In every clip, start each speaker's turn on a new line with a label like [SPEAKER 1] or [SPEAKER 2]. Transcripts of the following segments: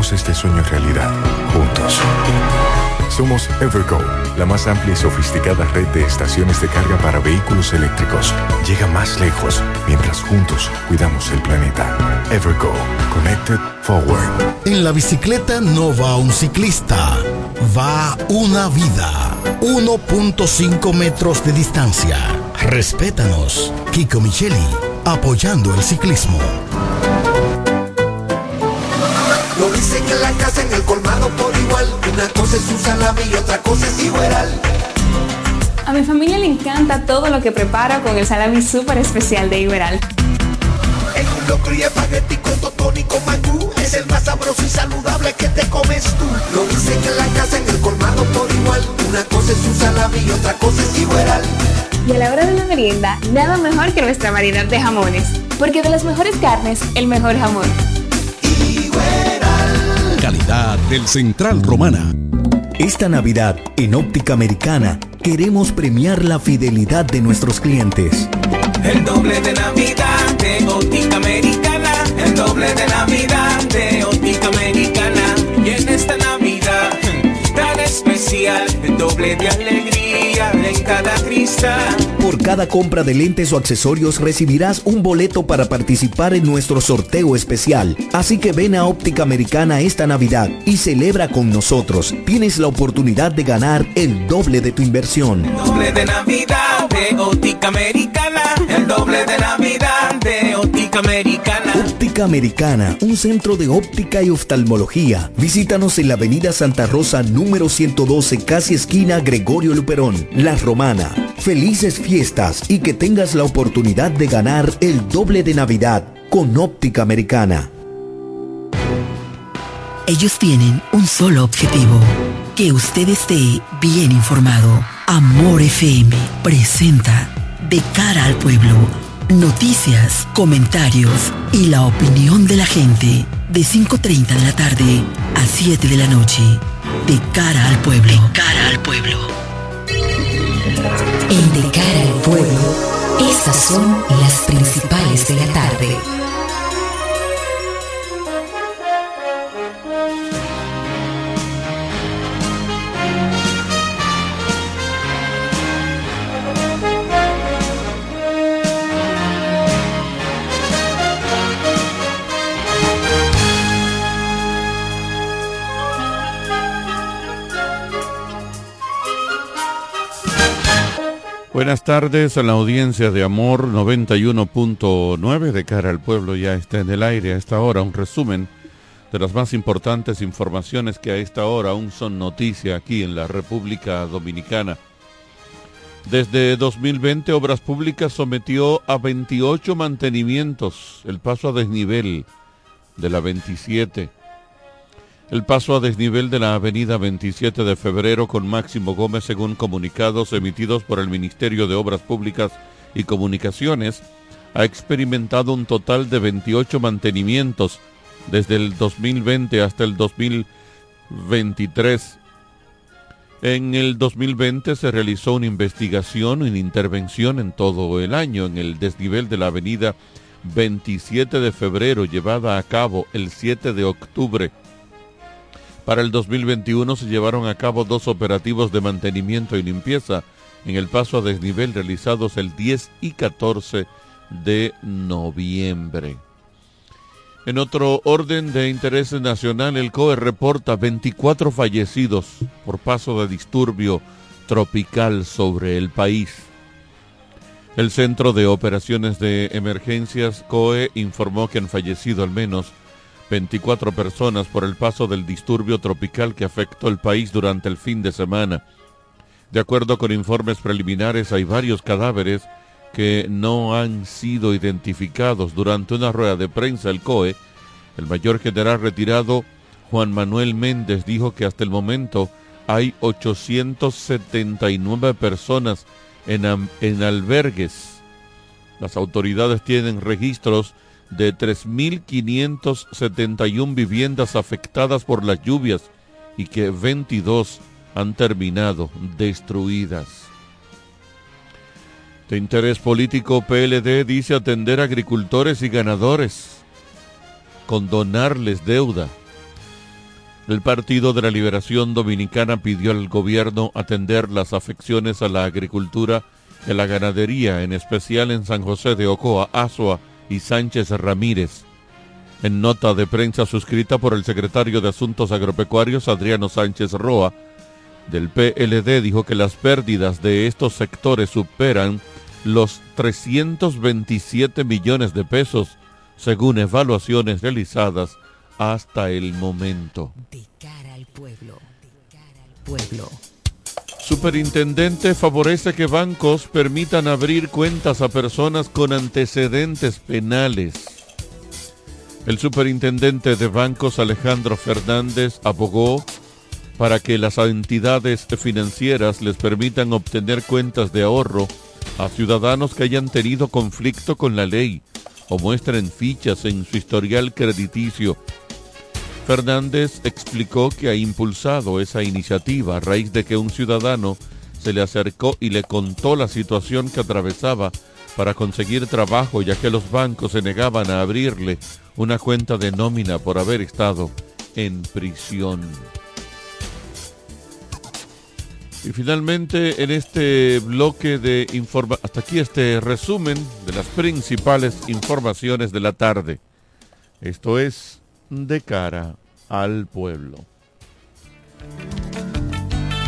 [SPEAKER 1] Hagamos este sueño realidad, juntos. Somos Evergo, la más amplia y sofisticada red de estaciones de carga para vehículos eléctricos. Llega más lejos mientras juntos cuidamos el planeta. Evergo, Connected Forward.
[SPEAKER 2] En la bicicleta no va un ciclista, va una vida. 1.5 metros de distancia. Respétanos. Kiko Micheli, apoyando el ciclismo.
[SPEAKER 3] En la casa, en el colmado por igual. Una cosa es un salami y otra cosa es igual.
[SPEAKER 4] A mi familia le encanta todo lo que preparo con el salami súper especial de Iberal.
[SPEAKER 3] El un locro y espagueti con totón y con mangú es el más sabroso y saludable que te comes tú. Lo dicen en la casa, en el colmado por igual. Una cosa es un salami y otra cosa es igual.
[SPEAKER 4] Y a la hora de la merienda, nada mejor que nuestra variedad de jamones. Porque de las mejores carnes, el mejor jamón.
[SPEAKER 5] Del Central Romana.
[SPEAKER 6] Esta Navidad, en Óptica Americana, queremos premiar la fidelidad de nuestros clientes.
[SPEAKER 7] El doble de Navidad de Óptica Americana. El doble de Navidad de Óptica Americana. Y en esta Navidad tan especial, el doble de alegría cada cristal.
[SPEAKER 6] Por cada compra de lentes o accesorios recibirás un boleto para participar en nuestro sorteo especial. Así que ven a Óptica Americana esta Navidad y celebra con nosotros. Tienes la oportunidad de ganar el doble de tu inversión.
[SPEAKER 7] doble de Navidad de Óptica Americana. El doble de Navidad de Óptica Americana.
[SPEAKER 6] Óptica Americana, un centro de óptica y oftalmología. Visítanos en la Avenida Santa Rosa número 112, casi esquina Gregorio Luperón, La Romana. Felices fiestas y que tengas la oportunidad de ganar el doble de Navidad con Óptica Americana.
[SPEAKER 8] Ellos tienen un solo objetivo, que usted esté bien informado. Amor FM presenta De cara al pueblo, noticias, comentarios y la opinión de la gente de 5.30 de la tarde a 7 de la noche. De cara al pueblo. De cara al pueblo.
[SPEAKER 9] En De cara al pueblo, estas son las principales de la tarde.
[SPEAKER 10] Buenas tardes a la audiencia de Amor 91.9 de cara al pueblo ya está en el aire a esta hora un resumen de las más importantes informaciones que a esta hora aún son noticia aquí en la República Dominicana. Desde 2020 Obras Públicas sometió a 28 mantenimientos el paso a desnivel de la 27 el paso a desnivel de la avenida 27 de febrero con Máximo Gómez según comunicados emitidos por el Ministerio de Obras Públicas y Comunicaciones ha experimentado un total de 28 mantenimientos desde el 2020 hasta el 2023. En el 2020 se realizó una investigación, una intervención en todo el año en el desnivel de la avenida 27 de febrero llevada a cabo el 7 de octubre para el 2021 se llevaron a cabo dos operativos de mantenimiento y limpieza en el paso a desnivel realizados el 10 y 14 de noviembre. En otro orden de interés nacional, el COE reporta 24 fallecidos por paso de disturbio tropical sobre el país. El Centro de Operaciones de Emergencias COE informó que han fallecido al menos 24 personas por el paso del disturbio tropical que afectó el país durante el fin de semana. De acuerdo con informes preliminares, hay varios cadáveres que no han sido identificados. Durante una rueda de prensa, el COE, el mayor general retirado Juan Manuel Méndez dijo que hasta el momento hay 879 personas en, albergues. Las autoridades tienen registros de 3.571 viviendas afectadas por las lluvias y que 22 han terminado destruidas. De interés político, PLD dice atender agricultores y ganadores, condonarles deuda. El Partido de la Liberación Dominicana pidió al gobierno atender las afecciones a la agricultura y a la ganadería, en especial en San José de Ocoa, Azua y Sánchez Ramírez. En nota de prensa suscrita por el secretario de Asuntos Agropecuarios, Adriano Sánchez Roa, del PLD, dijo que las pérdidas de estos sectores superan los 327 millones de pesos, según evaluaciones realizadas hasta el momento.
[SPEAKER 8] De cara al pueblo, de cara al pueblo.
[SPEAKER 10] Superintendente favorece que bancos permitan abrir cuentas a personas con antecedentes penales. El superintendente de bancos Alejandro Fernández abogó para que las entidades financieras les permitan obtener cuentas de ahorro a ciudadanos que hayan tenido conflicto con la ley o muestren fichas en su historial crediticio Fernández explicó que ha impulsado esa iniciativa a raíz de que un ciudadano se le acercó y le contó la situación que atravesaba para conseguir trabajo ya que los bancos se negaban a abrirle una cuenta de nómina por haber estado en prisión. Y finalmente en este bloque de información, hasta aquí este resumen de las principales informaciones de la tarde. Esto es de cara al pueblo.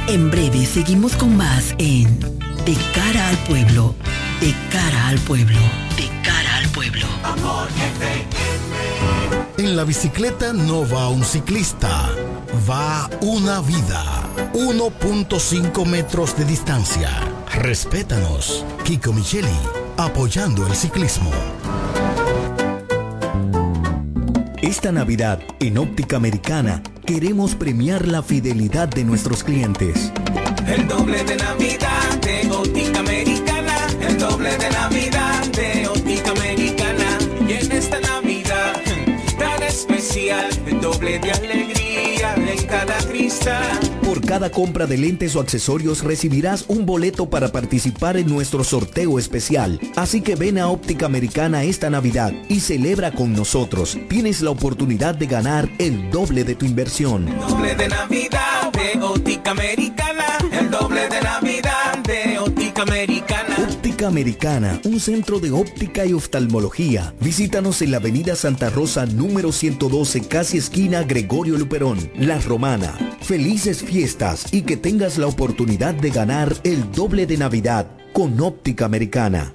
[SPEAKER 8] En breve seguimos con más en De cara al pueblo, de cara al pueblo, de cara al pueblo.
[SPEAKER 2] En la bicicleta no va un ciclista, va una vida. 1.5 metros de distancia. Respétanos. Kiko Micheli, apoyando el ciclismo.
[SPEAKER 6] Esta Navidad, en Óptica Americana, queremos premiar la fidelidad de nuestros clientes.
[SPEAKER 7] El doble de Navidad de Óptica Americana, el doble de Navidad de Óptica Americana. Y en esta Navidad tan especial, el doble de alegría en cada cristal.
[SPEAKER 6] Por cada compra de lentes o accesorios recibirás un boleto para participar en nuestro sorteo especial. Así que ven a Óptica Americana esta Navidad y celebra con nosotros. Tienes la oportunidad de ganar el doble de tu inversión.
[SPEAKER 7] Doble de Navidad de Americana, el doble de Navidad de Americana.
[SPEAKER 6] Americana, un centro de óptica y oftalmología. Visítanos en la Avenida Santa Rosa número 112, casi esquina Gregorio Luperón, La Romana. Felices fiestas y que tengas la oportunidad de ganar el doble de Navidad con Óptica Americana.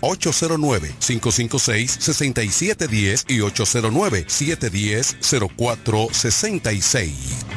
[SPEAKER 5] 809-556-6710 y 809-710-0466.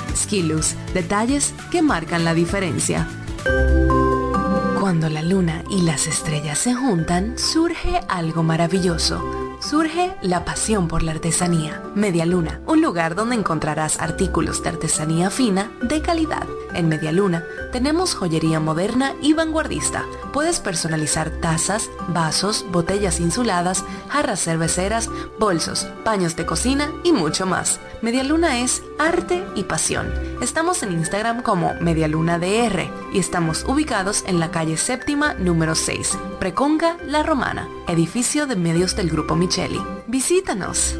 [SPEAKER 11] Skilus, detalles que marcan la diferencia. Cuando la luna y las estrellas se juntan, surge algo maravilloso. Surge la pasión por la artesanía. Media Luna, un lugar donde encontrarás artículos de artesanía fina de calidad. En Media Luna tenemos joyería moderna y vanguardista. Puedes personalizar tazas, vasos, botellas insuladas, jarras cerveceras, bolsos, paños de cocina y mucho más. Media Luna es arte y pasión. Estamos en Instagram como Medialuna DR y estamos ubicados en la calle séptima número 6, Preconga La Romana, edificio de medios del Grupo Micheli. Visítanos.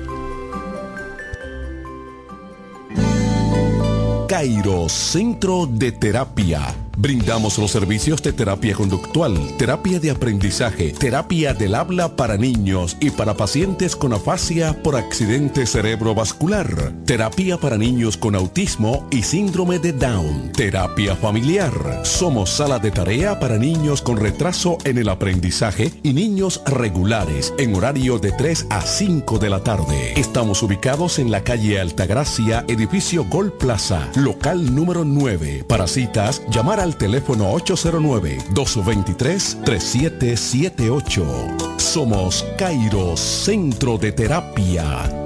[SPEAKER 5] Cairo Centro de Terapia Brindamos los servicios de terapia conductual, terapia de aprendizaje, terapia del habla para niños y para pacientes con afasia por accidente cerebrovascular, terapia para niños con autismo y síndrome de Down, terapia familiar. Somos sala de tarea para niños con retraso en el aprendizaje y niños regulares en horario de 3 a 5 de la tarde. Estamos ubicados en la calle Altagracia, edificio Gol Plaza, local número 9. Para citas, llamar al teléfono 809-223-3778. Somos Cairo Centro de Terapia.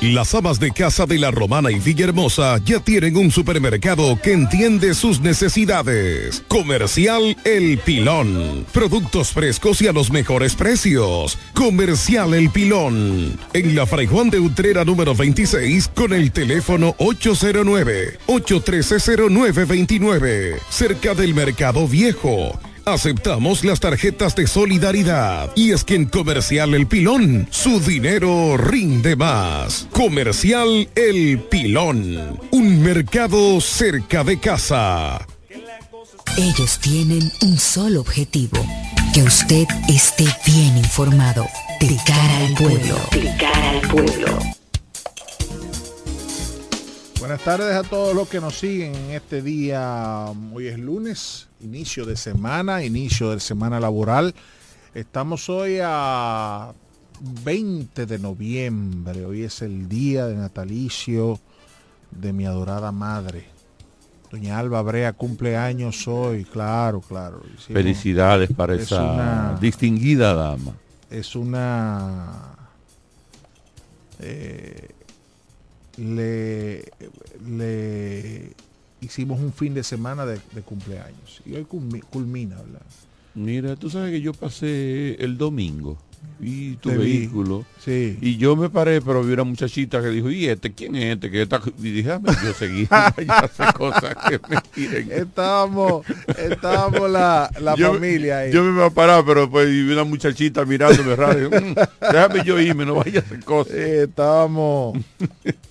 [SPEAKER 12] Las amas de casa de la Romana y Villahermosa ya tienen un supermercado que entiende sus necesidades. Comercial El Pilón. Productos frescos y a los mejores precios. Comercial El Pilón. En la Fray Juan de Utrera número 26 con el teléfono 809-813-0929. Cerca del Mercado Viejo. Aceptamos las tarjetas de solidaridad. Y es que en Comercial El Pilón, su dinero rinde más. Comercial El Pilón. Un mercado cerca de casa.
[SPEAKER 9] Ellos tienen un solo objetivo. Que usted esté bien informado. De cara al pueblo. De cara al pueblo.
[SPEAKER 13] Buenas tardes a todos los que nos siguen en este día. Hoy es lunes, inicio de semana, inicio de semana laboral. Estamos hoy a 20 de noviembre. Hoy es el día de natalicio de mi adorada madre. Doña Alba Brea cumple años hoy, claro, claro.
[SPEAKER 10] Felicidades para
[SPEAKER 13] es
[SPEAKER 10] esa
[SPEAKER 13] una-
[SPEAKER 10] distinguida dama.
[SPEAKER 13] es una eh, le, le hicimos un fin de semana de, de cumpleaños y hoy culmi- culmina ¿verdad?
[SPEAKER 10] Mira, tú sabes que yo pasé el domingo y tu
[SPEAKER 13] Te
[SPEAKER 10] vehículo.
[SPEAKER 13] Sí.
[SPEAKER 10] Y yo me paré, pero vi una muchachita que dijo, ¿y este quién es este? Que está? Y dije, "Ah, yo seguí. cosas que me tiren.
[SPEAKER 13] estábamos estábamos la, la
[SPEAKER 10] Yo-
[SPEAKER 13] familia ahí
[SPEAKER 10] Yo me iba a parar, pero pues vi una muchachita mirándome raro. "Mm, déjame yo irme, no vaya a hacer cosas.
[SPEAKER 13] Eh, estábamos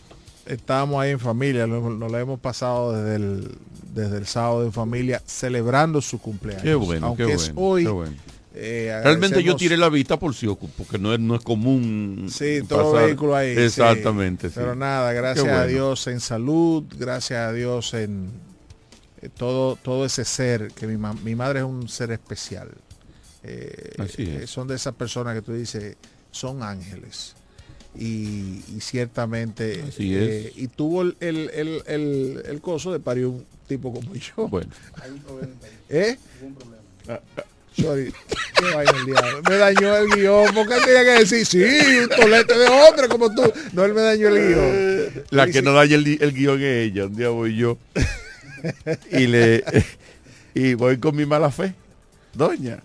[SPEAKER 13] estábamos ahí en familia nos, la hemos pasado desde el desde el sábado en familia celebrando su cumpleaños
[SPEAKER 10] Qué bueno,
[SPEAKER 13] aunque
[SPEAKER 10] qué
[SPEAKER 13] es hoy
[SPEAKER 10] qué bueno.
[SPEAKER 13] eh,
[SPEAKER 10] Realmente yo tiré la vista por si porque no es, no es común.
[SPEAKER 13] Sí, todo vehículo ahí.
[SPEAKER 10] Exactamente. sí.
[SPEAKER 13] Pero nada, gracias a. Dios en salud, gracias a Dios en eh, todo, todo ese ser, que mi, ma- mi madre es un ser especial. Eh,
[SPEAKER 10] Así es.
[SPEAKER 13] Son de esas personas que tú dices, son ángeles. Y, y ciertamente,
[SPEAKER 10] Así
[SPEAKER 13] eh,
[SPEAKER 10] es.
[SPEAKER 13] y tuvo el, el, el, el- el coso de parir un tipo como yo.
[SPEAKER 10] Bueno.
[SPEAKER 13] ¿Eh? Sorry. Qué vaina el diablo. Me dañó el guion. ¿Por qué tenía que decir sí? Un tolete de hombre como tú. No, él me dañó el guion.
[SPEAKER 10] La
[SPEAKER 13] Y
[SPEAKER 10] que
[SPEAKER 13] sí,
[SPEAKER 10] no daña el, el guion es ella. Un día voy yo y le y voy con mi mala fe. Doña.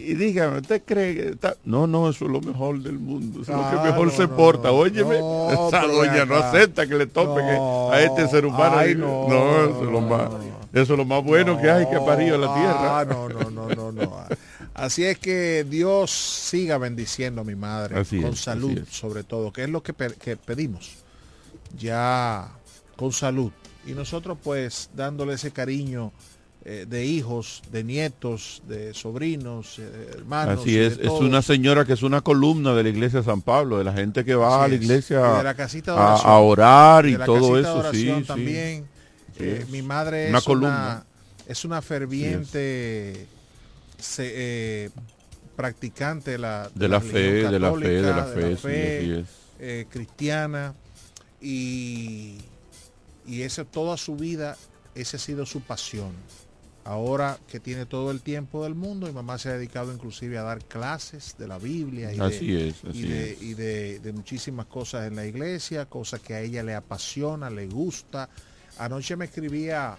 [SPEAKER 10] Y dígame, ¿usted cree que está? No, no, eso es lo mejor del mundo. Eso es lo que mejor
[SPEAKER 13] no,
[SPEAKER 10] se
[SPEAKER 13] no,
[SPEAKER 10] porta.
[SPEAKER 13] no.
[SPEAKER 10] Óyeme,
[SPEAKER 13] No,
[SPEAKER 10] esa doña no acepta que le tope que a este ser humano.
[SPEAKER 13] Ay, no,
[SPEAKER 10] eso es lo más, eso es lo más bueno que hay que parió en la tierra.
[SPEAKER 13] Ah, no, no, no, no, no. Así es que Dios siga bendiciendo a mi madre
[SPEAKER 10] Así
[SPEAKER 13] con
[SPEAKER 10] es,
[SPEAKER 13] salud, sobre todo, que es lo que, pe- que pedimos. Ya con salud. Y nosotros pues dándole ese cariño eh, de hijos, de nietos, de sobrinos, eh, hermanos.
[SPEAKER 10] Así
[SPEAKER 13] y
[SPEAKER 10] es, es una señora que es una columna de la iglesia de San Pablo, de la gente que va
[SPEAKER 13] Así
[SPEAKER 10] a la
[SPEAKER 13] es.
[SPEAKER 10] iglesia
[SPEAKER 13] de la casita de
[SPEAKER 10] a,
[SPEAKER 13] oración.
[SPEAKER 10] a orar y
[SPEAKER 13] de la
[SPEAKER 10] todo
[SPEAKER 13] casita de
[SPEAKER 10] eso, sí,
[SPEAKER 13] oración
[SPEAKER 10] sí.
[SPEAKER 13] también.
[SPEAKER 10] Sí,
[SPEAKER 13] Eh, mi madre
[SPEAKER 10] una
[SPEAKER 13] es
[SPEAKER 10] columna.
[SPEAKER 13] una, es una ferviente se- practicante de la,
[SPEAKER 10] De la fe, de la fe, de la
[SPEAKER 13] católica,
[SPEAKER 10] fe,
[SPEAKER 13] cristiana y, y eso toda su vida, esa ha sido su pasión. Ahora que tiene todo el tiempo del mundo, mi mamá se ha dedicado inclusive a dar clases de la Biblia y,
[SPEAKER 10] Así
[SPEAKER 13] de,
[SPEAKER 10] es,
[SPEAKER 13] y
[SPEAKER 10] así
[SPEAKER 13] de-
[SPEAKER 10] es.
[SPEAKER 13] y de- de muchísimas cosas en la iglesia, cosas que a ella le apasiona, le gusta. Anoche me escribía,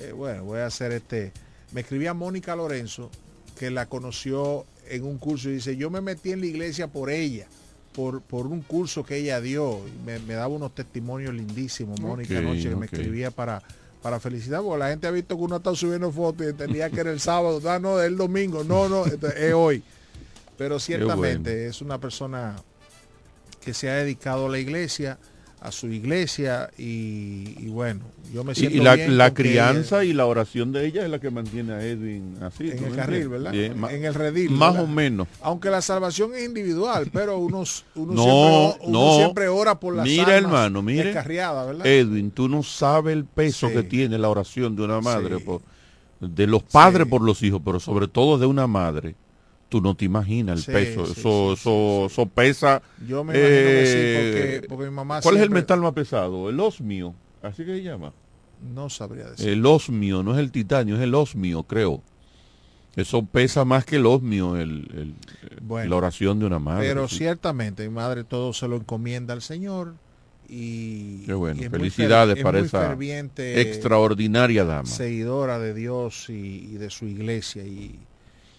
[SPEAKER 13] eh, bueno, voy a hacer este, me escribía Mónica Lorenzo, que la conoció en un curso y dice, yo me metí en la iglesia por ella, por, por un curso que ella dio. Y Me, me daba unos testimonios lindísimos, Mónica,
[SPEAKER 10] Ok,
[SPEAKER 13] anoche, que me escribía para, para felicitar, porque la gente ha visto que uno está subiendo fotos y entendía que era el sábado, ah, no, es el domingo, no, no, es hoy. Pero ciertamente es una persona que se ha dedicado a la iglesia, a su iglesia y, y bueno, yo me siento
[SPEAKER 10] y la,
[SPEAKER 13] bien
[SPEAKER 10] la crianza y la oración de ella es la que mantiene a Edwin así.
[SPEAKER 13] en
[SPEAKER 10] ¿tú
[SPEAKER 13] el carril? ¿verdad? En el redil.
[SPEAKER 10] Más
[SPEAKER 13] ¿verdad?
[SPEAKER 10] o menos.
[SPEAKER 13] Aunque la salvación es individual, pero uno, uno,
[SPEAKER 10] No,
[SPEAKER 13] siempre, uno
[SPEAKER 10] no.
[SPEAKER 13] siempre ora por las
[SPEAKER 10] Mira, hermano, mire. Edwin, tú no sabes el peso
[SPEAKER 13] Sí.
[SPEAKER 10] que tiene la oración de una madre,
[SPEAKER 13] Sí.
[SPEAKER 10] por- de los padres por los hijos, pero sobre todo de una madre. Tú no te imaginas el
[SPEAKER 13] Sí,
[SPEAKER 10] peso.
[SPEAKER 13] sí,
[SPEAKER 10] eso, eso, eso pesa.
[SPEAKER 13] Yo me imagino que sí,
[SPEAKER 10] eh,
[SPEAKER 13] porque- porque mi mamá
[SPEAKER 10] ¿Cuál es el metal más pesado? El osmio. Así que se llama.
[SPEAKER 13] No sabría decir.
[SPEAKER 10] El osmio, no es el titanio, es el osmio, creo. Eso pesa más que el osmio, el, el-
[SPEAKER 13] Bueno,
[SPEAKER 10] la oración de una madre.
[SPEAKER 13] Pero ciertamente mi madre todo se lo encomienda al Señor y,
[SPEAKER 10] Qué bueno,
[SPEAKER 13] y es muy
[SPEAKER 10] felicidades
[SPEAKER 13] es
[SPEAKER 10] para esa extraordinaria dama.
[SPEAKER 13] seguidora de Dios y, y de su iglesia y,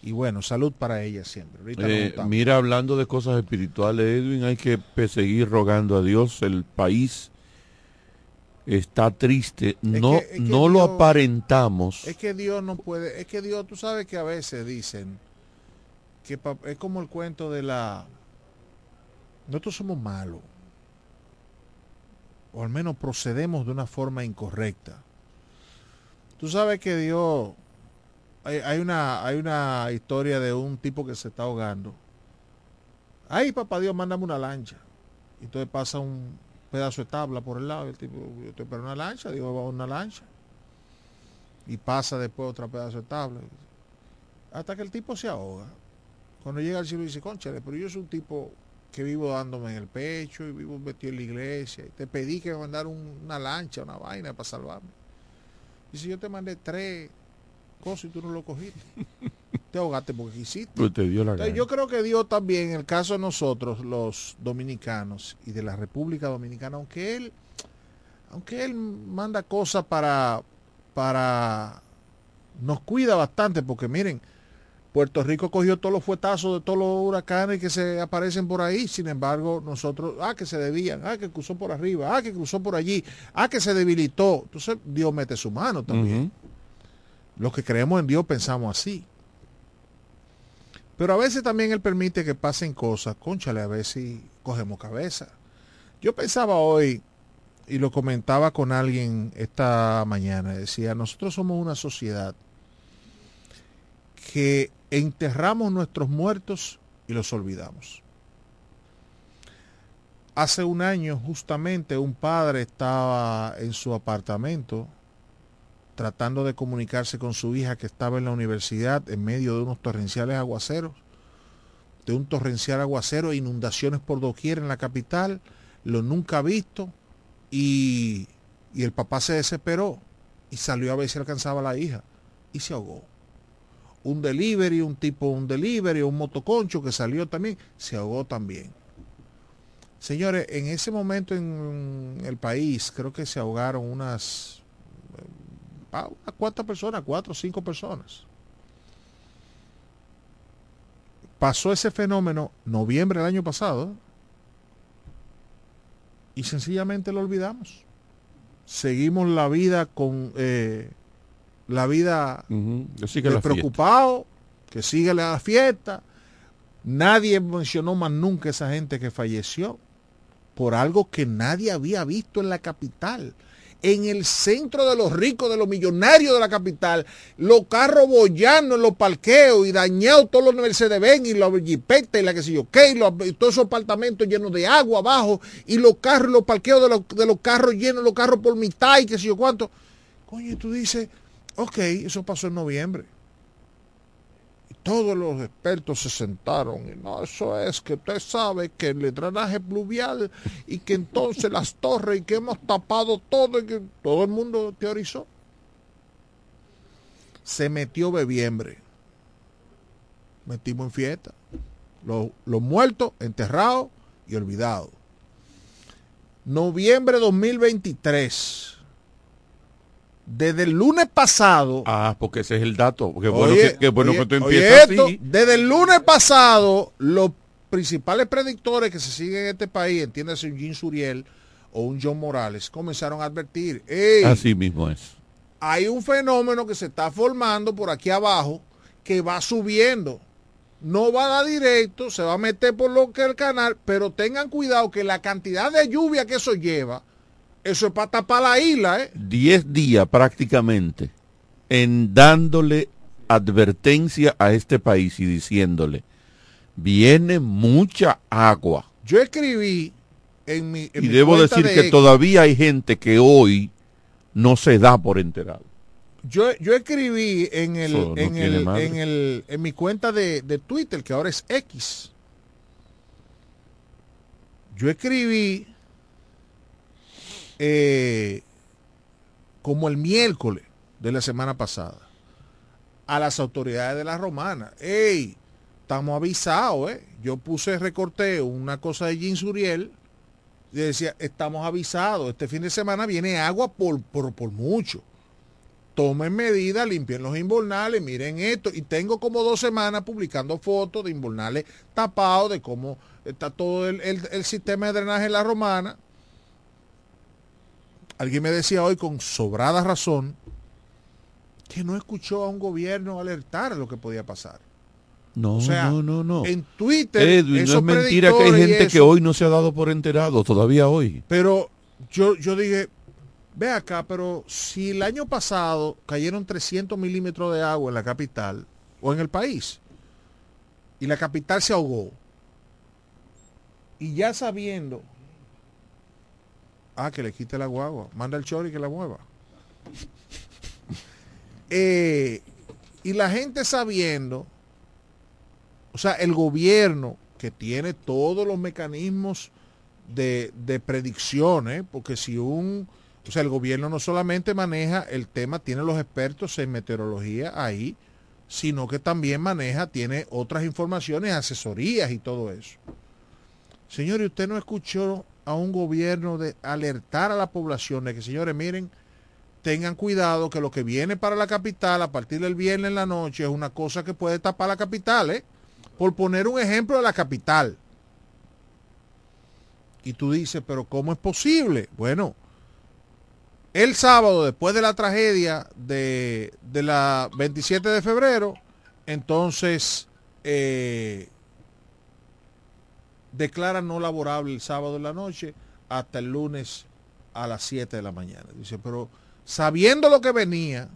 [SPEAKER 13] y bueno, salud para ella siempre.
[SPEAKER 10] Eh, mira, hablando de cosas espirituales, Edwin, hay que seguir rogando a Dios. El país está triste. No,
[SPEAKER 13] que- es que
[SPEAKER 10] no lo aparentamos.
[SPEAKER 13] Es que Dios no puede, es que Dios, tú sabes que a veces dicen que es como el cuento de la nosotros somos malos. O al menos procedemos de una forma incorrecta. Tú sabes que Dios hay, una hay una historia de un tipo que se está ahogando. Ay, papá Dios, mándame una lancha. Y entonces pasa un pedazo de tabla por el lado. El tipo, yo estoy para una lancha, Dios va una lancha y pasa después otro pedazo de tabla. Hasta que el tipo se ahoga. Cuando llega al cielo dice, conchale, pero yo soy un tipo que vivo dándome en el pecho y vivo metido en la iglesia. Y te pedí que me mandara un- una lancha, una vaina para salvarme. Dice, yo te mandé tres cosas y tú no lo cogiste. te ahogaste porque quisiste.
[SPEAKER 10] Pues te dio la
[SPEAKER 13] Entonces,
[SPEAKER 10] gana.
[SPEAKER 13] yo creo que Dios también, en el caso de nosotros, los dominicanos y de la República Dominicana, aunque Él, aunque Él manda cosas para, para, nos cuida bastante, porque miren, Puerto Rico cogió todos los fuetazos de todos los huracanes que se aparecen por ahí, sin embargo, nosotros, ah, que se debían, ah, que cruzó por arriba, ah, que cruzó por allí, ah, que se debilitó. Entonces, Dios mete su mano también. Los que creemos en Dios pensamos así. Pero a veces también Él permite que pasen cosas, conchale, a ver si cogemos cabeza. Yo pensaba hoy, y lo comentaba con alguien esta mañana, decía, nosotros somos una sociedad que enterramos nuestros muertos y los olvidamos. Hace un año justamente un padre estaba en su apartamento tratando de comunicarse con su hija que estaba en la universidad en medio de unos torrenciales aguaceros, de un torrencial aguacero, e inundaciones por doquier en la capital, lo nunca visto, y, y el papá se desesperó y salió a ver si alcanzaba a la hija y se ahogó. Un delivery, un tipo, un delivery, un motoconcho que salió también, se ahogó también. Señores, en ese momento en el país creo que se ahogaron unas a unas cuantas personas, cuatro o cinco personas. Pasó ese fenómeno noviembre del año pasado y sencillamente lo olvidamos. Seguimos la vida con eh, la vida
[SPEAKER 10] sigue la
[SPEAKER 13] despreocupado, que sigue la fiesta. Nadie mencionó más nunca esa gente que falleció por algo que nadie había visto en la capital en el centro de los ricos, de los millonarios de la capital, los carros bollando en los parqueos y dañados todos los Mercedes-Benz y los jipetas y la que sé yo qué, y todos esos apartamentos llenos de agua abajo y los carros, los parqueos de los, de los carros llenos, los carros por mitad y qué sé yo cuánto. Coño, y tú dices, ok, eso pasó en noviembre. Todos los expertos se sentaron y no, eso es que usted sabe que el drenaje pluvial y que entonces las torres y que hemos tapado todo y que todo el mundo teorizó. Se metió bebiembre. Metimos en fiesta. Los, los muertos, enterrados y olvidados. Noviembre 2023. Desde el lunes pasado.
[SPEAKER 10] Ah, porque ese es el dato. Qué bueno,
[SPEAKER 13] Oye,
[SPEAKER 10] que, bueno
[SPEAKER 13] oye,
[SPEAKER 10] que tú empiezas
[SPEAKER 13] esto,
[SPEAKER 10] así.
[SPEAKER 13] Desde el lunes pasado, los principales predictores que se siguen en este país, entiéndase un Jim Suriel o un John Morales, comenzaron a advertir, "Ey,
[SPEAKER 10] Así mismo es.
[SPEAKER 13] hay un fenómeno que se está formando por aquí abajo que va subiendo. no va a dar directo, se va a meter por lo que el canal, pero tengan cuidado que la cantidad de lluvia que eso lleva, eso es para tapar la isla, ¿eh?
[SPEAKER 10] Diez días prácticamente en dándole advertencia a este país y diciéndole, viene mucha agua.
[SPEAKER 13] Yo escribí en mi... en
[SPEAKER 10] y
[SPEAKER 13] mi
[SPEAKER 10] debo decir
[SPEAKER 13] de
[SPEAKER 10] que
[SPEAKER 13] X,
[SPEAKER 10] todavía hay gente que hoy no se da por enterado.
[SPEAKER 13] Yo, yo escribí en el,
[SPEAKER 10] Eso no
[SPEAKER 13] en, el, en, el, en mi cuenta de, de Twitter, que ahora es X. Yo escribí eh, como el miércoles de la semana pasada a las autoridades de la romana. ¡Ey! Estamos avisados, ¿eh? Yo puse, recorté una cosa de Jean Suriel y decía, estamos avisados, este fin de semana viene agua por, por, por mucho tomen medidas, limpien los invernales, miren esto. Y tengo como dos semanas publicando fotos de invernales tapados, de cómo está todo el, el- el sistema de drenaje en la romana. Alguien me decía hoy con sobrada razón que no escuchó a un gobierno alertar lo que podía pasar.
[SPEAKER 10] No,
[SPEAKER 13] O sea,
[SPEAKER 10] no, no, no.
[SPEAKER 13] En Twitter,
[SPEAKER 10] Edwin, no es mentira que hay gente que hoy no se ha dado por enterado, todavía hoy.
[SPEAKER 13] Pero yo, yo dije, ve acá, pero si el año pasado cayeron 300 milímetros de agua en la capital o en el país y la capital se ahogó y ya sabiendo, ah, que le quite la guagua, manda el chori que la mueva. Eh, y la gente sabiendo, o sea, el gobierno que tiene todos los mecanismos de, de predicciones, porque si un, o sea, el gobierno no solamente maneja el tema, tiene los expertos en meteorología ahí, sino que también maneja, tiene otras informaciones, asesorías y todo eso. Señor, ¿y usted no escuchó a un gobierno de alertar a la población de que, señores, miren, tengan cuidado que lo que viene para la capital a partir del viernes en la noche es una cosa que puede tapar la capital, ¿eh? Por poner un ejemplo de la capital. Y tú dices, pero ¿cómo es posible? Bueno, el sábado, después de la tragedia de, de la 27 de febrero, entonces eh, declara no laborable el sábado en la noche hasta el lunes a las 7 de la mañana. Dice, pero sabiendo lo que venía,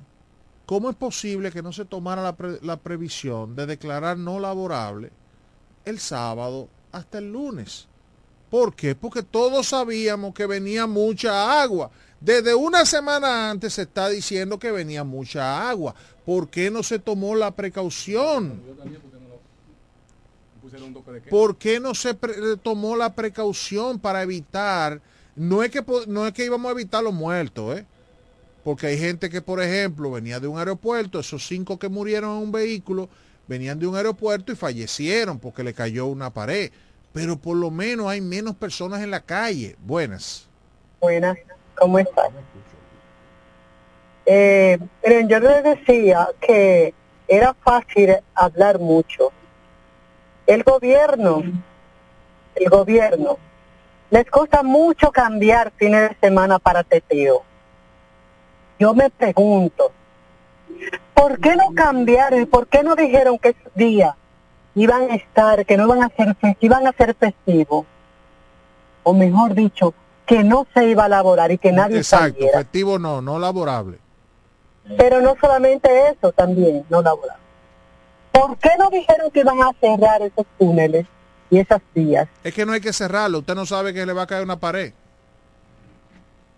[SPEAKER 13] ¿cómo es posible que no se tomara la, la previsión de declarar no laborable el sábado hasta el lunes? ¿Por qué? Porque todos sabíamos que venía mucha agua. Desde una semana antes se está diciendo que venía mucha agua. ¿Por qué no se tomó la precaución? ¿Por qué no se pre- tomó la precaución para evitar? No es que no es que íbamos a evitar los muertos, ¿eh? Porque hay gente que, por ejemplo, venía de un aeropuerto, esos cinco que murieron en un vehículo, venían de un aeropuerto y fallecieron porque le cayó una pared. Pero por lo menos hay menos personas en la calle. Buenas.
[SPEAKER 14] Buenas, ¿cómo estás? Eh, miren, yo les decía que era fácil hablar mucho. El gobierno, el gobierno, les cuesta mucho cambiar fines de semana para teteo. Yo me pregunto, ¿por qué no cambiaron? ¿Por qué no dijeron que esos días iban a estar, que no iban a ser, que iban a ser festivos? O mejor dicho, que no se iba a laborar y que nadie
[SPEAKER 13] Exacto,
[SPEAKER 14] saliera.
[SPEAKER 13] efectivo no, no laborable.
[SPEAKER 14] Pero no solamente eso, también no laboral. ¿Por qué no dijeron que iban a cerrar esos túneles y esas vías?
[SPEAKER 13] Es que no hay que cerrarlo. Usted no sabe que le va a caer una pared.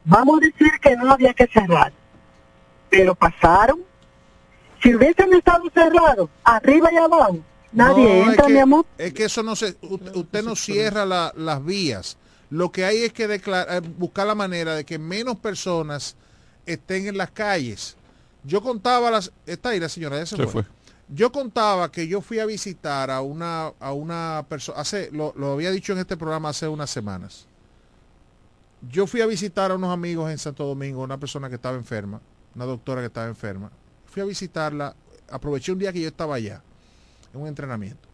[SPEAKER 14] Vamos a decir que no había que cerrar, pero pasaron. Si hubiesen estado cerrados, arriba y abajo, nadie
[SPEAKER 13] No,
[SPEAKER 14] entra,
[SPEAKER 13] es que,
[SPEAKER 14] mi amor.
[SPEAKER 13] Es que eso no se, usted, usted no cierra la- las vías. Lo que hay es que eh, buscar la manera de que menos personas estén en las calles. Yo contaba las, está ahí la señora, ya se,
[SPEAKER 10] Se
[SPEAKER 13] fue.
[SPEAKER 10] fue.
[SPEAKER 13] Yo contaba que yo fui a visitar a una, a una persona, hace, lo, lo había dicho en este programa hace unas semanas. Yo fui a visitar a unos amigos en Santo Domingo, una persona que estaba enferma, una doctora que estaba enferma. Fui a visitarla, aproveché un día que yo estaba allá, en un entrenamiento.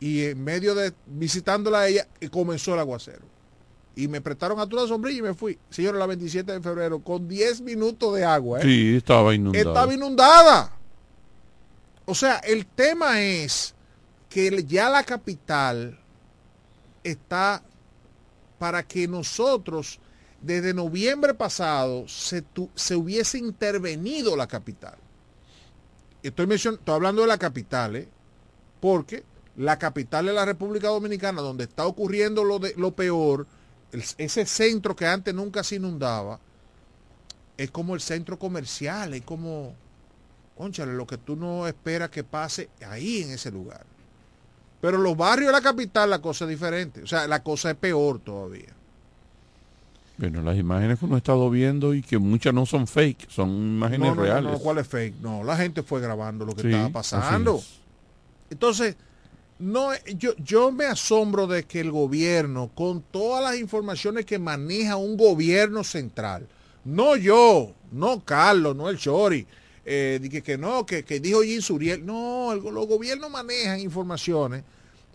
[SPEAKER 13] Y en medio de visitándola a ella, eh, comenzó el aguacero. Y me prestaron a toda la sombrilla y me fui. Señor, la 27 de febrero, con 10 minutos de agua. ¿eh?
[SPEAKER 10] Sí, estaba inundado.
[SPEAKER 13] Estaba inundada. O sea, el tema es que ya la capital está para que nosotros, desde noviembre pasado, se, se hubiese intervenido la capital. Estoy, estoy hablando de la capital, ¿eh? porque la capital de la República Dominicana, donde está ocurriendo lo, de, lo peor, ese centro que antes nunca se inundaba, es como el centro comercial, es como, conchale, lo que tú no esperas que pase ahí en ese lugar. Pero los barrios de la capital la cosa es diferente, o sea, la cosa es peor todavía.
[SPEAKER 10] Bueno, las imágenes que uno ha estado viendo y que muchas no son fake, son imágenes
[SPEAKER 13] no, no,
[SPEAKER 10] reales.
[SPEAKER 13] No, ¿cuál es fake? No, la gente fue grabando lo que estaba pasando. Entonces, no, yo, yo me asombro de que el gobierno, con todas las informaciones que maneja un gobierno central, no yo, no Carlos, no el Chori, eh, que, que no, que, que dijo Jim Suriel, no, los gobiernos manejan informaciones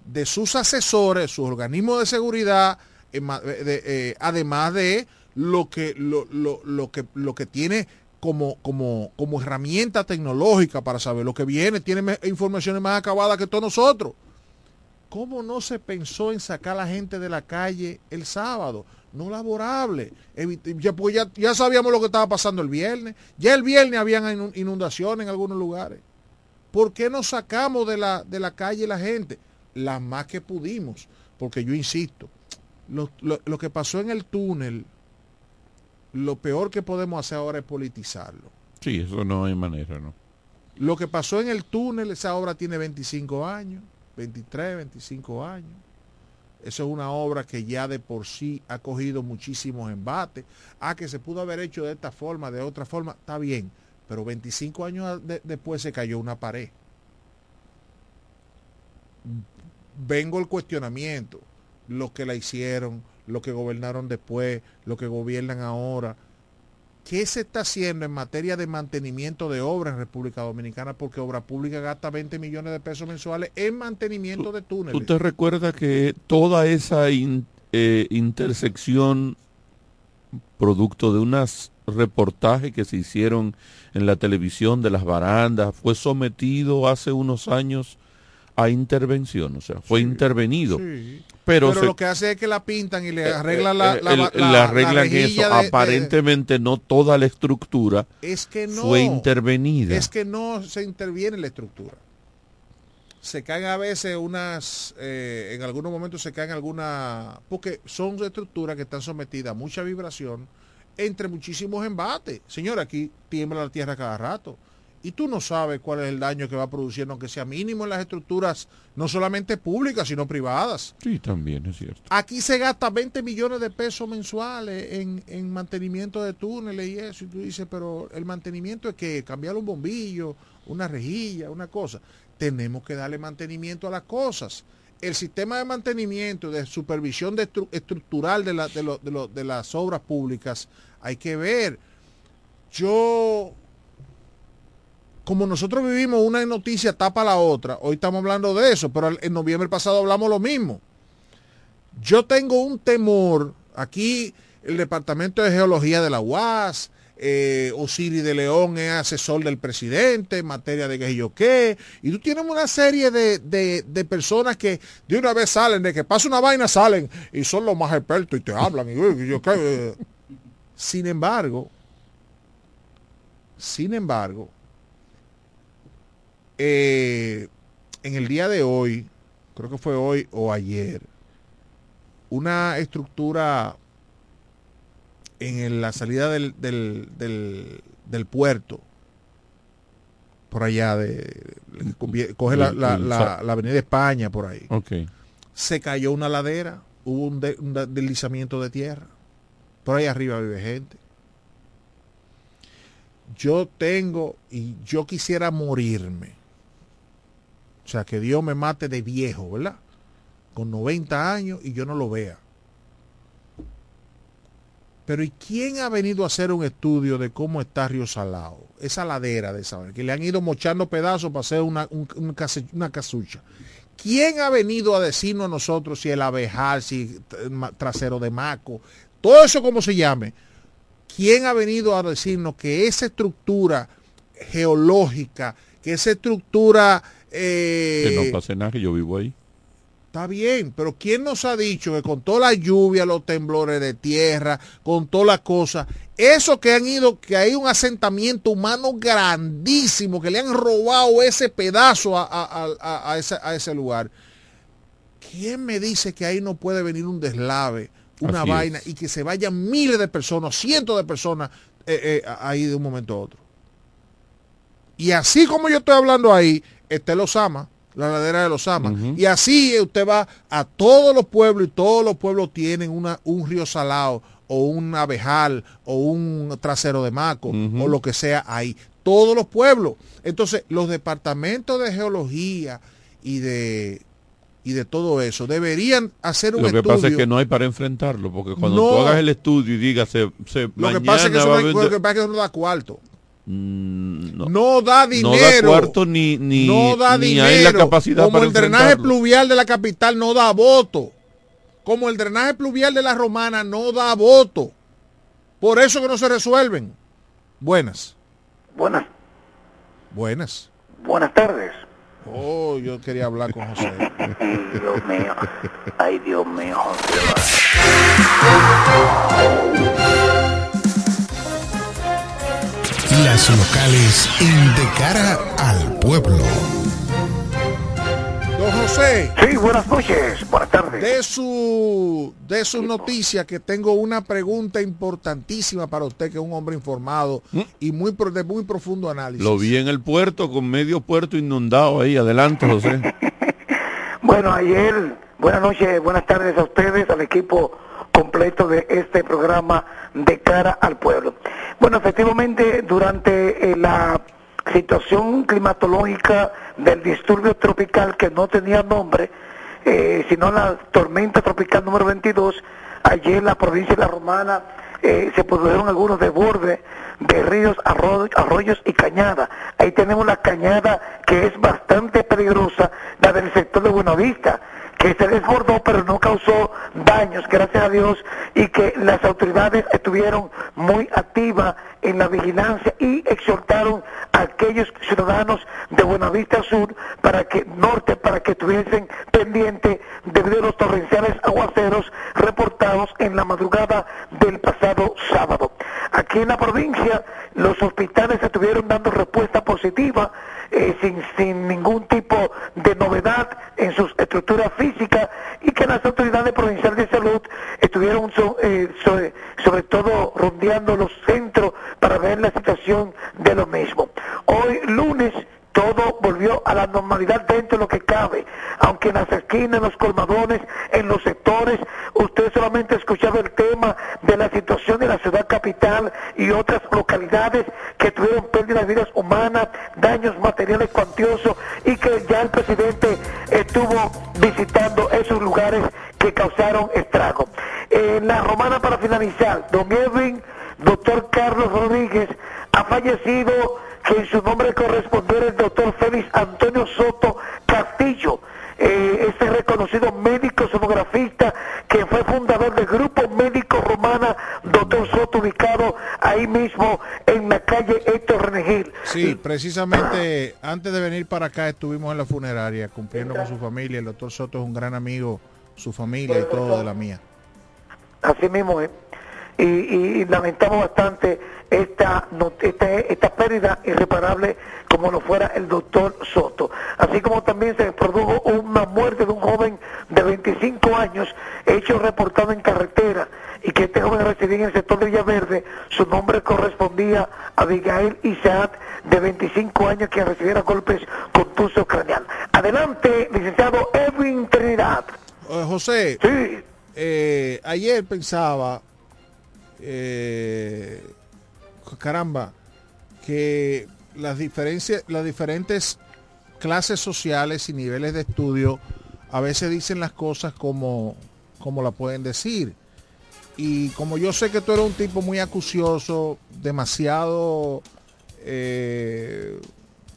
[SPEAKER 13] de sus asesores, sus organismos de seguridad, eh, eh, además de lo que, lo, lo, lo, que, lo que tiene como, como, como herramienta tecnológica para saber lo que viene, tiene informaciones más acabadas que todos nosotros. ¿Cómo no se pensó en sacar a la gente de la calle el sábado? No laborable. Ya, pues ya, ya sabíamos lo que estaba pasando el viernes. Ya el viernes habían inundaciones en algunos lugares. ¿Por qué no sacamos de la, de la calle la gente? Las más que pudimos. Porque yo insisto, lo, lo, lo que pasó en el túnel, lo peor que podemos hacer ahora es politizarlo.
[SPEAKER 10] Sí, eso no hay manera, ¿no?
[SPEAKER 13] Lo que pasó en el túnel, esa obra tiene 25 años. 23, 25 años. Eso es una obra que ya de por sí ha cogido muchísimos embates. Ah, que se pudo haber hecho de esta forma, de otra forma, está bien. Pero 25 años después se cayó una pared. Vengo el cuestionamiento. Los que la hicieron, los que gobernaron después, los que gobiernan ahora, ¿Qué se está haciendo en materia de mantenimiento de obras en República Dominicana? Porque Obra Pública gasta 20 millones de pesos mensuales en mantenimiento de túneles.
[SPEAKER 10] ¿Tú te recuerdas que toda esa eh, intersección, producto de unos reportajes que se hicieron en la televisión de las barandas, fue sometido hace unos años a intervención, o sea, fue intervenido. Pero,
[SPEAKER 13] lo que hace es que la pintan y le eh, arreglan la,
[SPEAKER 10] eh, la, arreglan eso. Aparentemente no toda la estructura
[SPEAKER 13] es que no,
[SPEAKER 10] fue intervenida.
[SPEAKER 13] Es que no se interviene en la estructura. Se caen a veces unas, eh, en algunos momentos se caen algunas, porque son estructuras que están sometidas a mucha vibración entre muchísimos embates. Señor, aquí tiembla la tierra cada rato y tú no sabes cuál es el daño que va produciendo, aunque sea mínimo en las estructuras, no solamente públicas, sino privadas.
[SPEAKER 10] Sí, también es cierto.
[SPEAKER 13] Aquí se gasta 20 millones de pesos mensuales en, mantenimiento de túneles y eso, y tú dices, pero el mantenimiento es que cambiar un bombillo, una rejilla, una cosa. Tenemos que darle mantenimiento a las cosas. El sistema de mantenimiento, de supervisión de estructural de, la, de, de las obras públicas, hay que ver. Yo como nosotros vivimos una noticia tapa la otra, hoy estamos hablando de eso, pero en noviembre pasado hablamos lo mismo. Yo tengo un temor, aquí el Departamento de Geología de la UAS, eh, Osiris de León es asesor del presidente en materia de que yo qué, y tú tienes una serie de, personas que de una vez salen, de que pasa una vaina salen y son los más expertos y te hablan. Y, yo, ¿qué? Sin embargo, sin embargo, eh, en el día de hoy, creo que fue hoy o ayer, una estructura en la salida del, del, puerto, por allá, de, coge la, la, avenida España por ahí. Se cayó una ladera, hubo un, un deslizamiento de tierra. Por ahí arriba vive gente. Yo tengo y yo quisiera morirme o sea, que Dios me mate de viejo, ¿verdad? Con 90 años y yo no lo vea. Pero ¿y quién ha venido a hacer un estudio de cómo está Río Salado? Esa ladera de esa, que le han ido mochando pedazos para hacer una, una casucha. ¿Quién ha venido a decirnos a nosotros si el abejal, si trasero de maco, todo eso como se llame? ¿Quién ha venido a decirnos que esa estructura geológica que esa estructura... eh,
[SPEAKER 10] Que no pase nada, que yo vivo ahí.
[SPEAKER 13] Está bien, pero ¿quién nos ha dicho que con toda la lluvia, los temblores de tierra, con todas las cosas, eso que han ido, que hay un asentamiento humano grandísimo, que le han robado ese pedazo a, a- a- a ese, a ese lugar? ¿Quién me dice que ahí no puede venir un deslave, una
[SPEAKER 10] Así
[SPEAKER 13] vaina,
[SPEAKER 10] es.
[SPEAKER 13] y que se vayan miles de personas, cientos de personas eh, eh, ahí de un momento a otro? Y así como yo estoy hablando ahí, está el Osama, la ladera de los Osama. Y así usted va a todos los pueblos y todos los pueblos tienen una, un río salado o un abejal o un trasero de maco o lo que sea ahí. Todos los pueblos. Entonces, los departamentos de geología y de y de todo eso deberían hacer un
[SPEAKER 10] Lo que
[SPEAKER 13] estudio.
[SPEAKER 10] pasa es que no hay para enfrentarlo, porque cuando
[SPEAKER 13] No.
[SPEAKER 10] tú hagas el estudio y digas, se, se-
[SPEAKER 13] lo
[SPEAKER 10] mañana
[SPEAKER 13] que pasa es que eso
[SPEAKER 10] va
[SPEAKER 13] no, lo que pasa es que eso no da cuarto.
[SPEAKER 10] Mm, no.
[SPEAKER 13] No da dinero.
[SPEAKER 10] No da cuarto ni, ni,
[SPEAKER 13] no da
[SPEAKER 10] ni
[SPEAKER 13] dinero.
[SPEAKER 10] hay la capacidad
[SPEAKER 13] Como
[SPEAKER 10] para
[SPEAKER 13] el drenaje pluvial de la capital no da voto. Como el drenaje pluvial de la romana no da voto. Por eso que no se resuelven. Buenas.
[SPEAKER 15] Buenas,
[SPEAKER 13] Buenas.
[SPEAKER 15] buenas tardes.
[SPEAKER 13] Oh, yo quería hablar con José.
[SPEAKER 15] Ay, Dios mío. Ay, Dios mío, José.
[SPEAKER 2] Las locales en De Cara al Pueblo.
[SPEAKER 13] Don José.
[SPEAKER 15] Sí, buenas noches. Buenas tardes.
[SPEAKER 13] De su de sus noticias que tengo una pregunta importantísima para usted que es un hombre informado y muy de muy profundo análisis.
[SPEAKER 10] Lo vi en el puerto con medio puerto inundado ahí. Adelante, José.
[SPEAKER 15] Bueno, ayer, buenas noches, buenas tardes a ustedes, al equipo completo de este programa de cara al pueblo. Bueno, efectivamente, durante eh, la situación climatológica del disturbio tropical que no tenía nombre, eh, sino la tormenta tropical número 22, ayer en la provincia de La Romana eh, se produjeron algunos desbordes de ríos, arro- arroyos y cañada. Ahí tenemos la cañada que es bastante peligrosa, la del sector de Buenavista, que se desbordó pero no causó daños, gracias a Dios, y que las autoridades estuvieron muy activas en la vigilancia y exhortaron a aquellos ciudadanos de Buenavista Sur para que norte para que estuviesen pendientes debido a los torrenciales aguaceros reportados en la madrugada del pasado sábado. Aquí en la provincia los hospitales estuvieron dando respuesta positiva eh, sin, sin ningún tipo de novedad en sus estructuras físicas y que las autoridades provinciales de salud estuvieron so- eh, sobre, sobre todo rondeando los centros para ver la situación de lo mismo. Hoy lunes todo volvió a la normalidad dentro de lo que cabe, aunque en las esquinas, en los colmadones, en los sectores, usted solamente escuchaba el tema de la situación de la ciudad capital y otras localidades que tuvieron pérdidas de vidas humanas, daños materiales cuantiosos y que ya el presidente estuvo visitando esos lugares que causaron estrago. En la romana para finalizar, don Edwin, doctor Carlos Rodríguez, ha fallecido que en su nombre correspondiera el doctor Félix Antonio Soto Castillo, eh, este reconocido médico sonografista que fue fundador del Grupo Médico Romana, doctor Soto, ubicado ahí mismo en la calle Héctor Renegil.
[SPEAKER 13] Sí, precisamente antes de venir para acá estuvimos en la funeraria cumpliendo con su familia. El doctor Soto es un gran amigo, su familia y todo de la mía.
[SPEAKER 15] Así mismo es. Y, y lamentamos bastante esta, esta, esta pérdida irreparable como lo fuera el doctor Soto. Así como también se produjo una muerte de un joven de 25 años, hecho reportado en carretera, y que este joven residía en el sector de Villaverde, su nombre correspondía a Abigail Isaac, de 25 años, que recibiera golpes contusos craneal. Adelante, licenciado Edwin Trinidad.
[SPEAKER 13] Eh, José, eh, ayer pensaba, eh, caramba, que las diferencias, las diferentes clases sociales y niveles de estudio a veces dicen las cosas como, como la pueden decir. Y como yo sé que tú eres un tipo muy acucioso, demasiado, eh,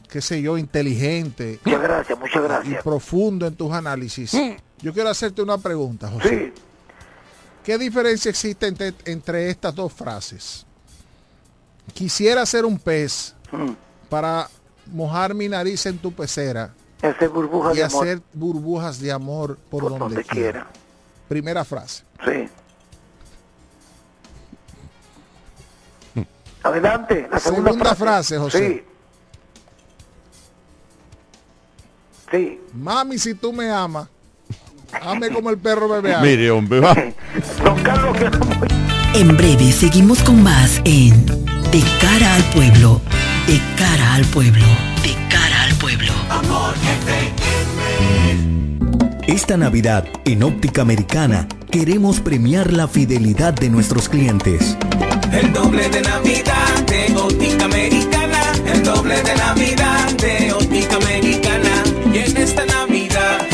[SPEAKER 13] qué sé yo, inteligente.
[SPEAKER 15] Muchas gracias, muchas
[SPEAKER 13] Y
[SPEAKER 15] gracias.
[SPEAKER 13] profundo en tus análisis. Yo quiero hacerte una pregunta, José. ¿Qué diferencia existe entre, entre estas dos frases? Quisiera ser un pez para mojar mi nariz en tu pecera
[SPEAKER 15] Y hacer burbujas
[SPEAKER 13] y
[SPEAKER 15] de amor.
[SPEAKER 13] hacer burbujas de amor por, donde,
[SPEAKER 15] donde
[SPEAKER 13] quiera.
[SPEAKER 15] quiera.
[SPEAKER 13] Primera frase.
[SPEAKER 15] Sí. Adelante, la segunda,
[SPEAKER 13] Segunda frase, José.
[SPEAKER 15] Sí. Sí.
[SPEAKER 13] Mami, si tú me amas, ame como el perro agua.
[SPEAKER 10] Mire, hombre, va.
[SPEAKER 8] En breve seguimos con más en De cara al pueblo, de cara al pueblo, de cara al pueblo.
[SPEAKER 6] Esta Navidad, en Óptica Americana, queremos premiar la fidelidad de nuestros clientes.
[SPEAKER 7] El doble de Navidad de Óptica Americana. El doble de Navidad de Óptica Americana. Y en esta Navidad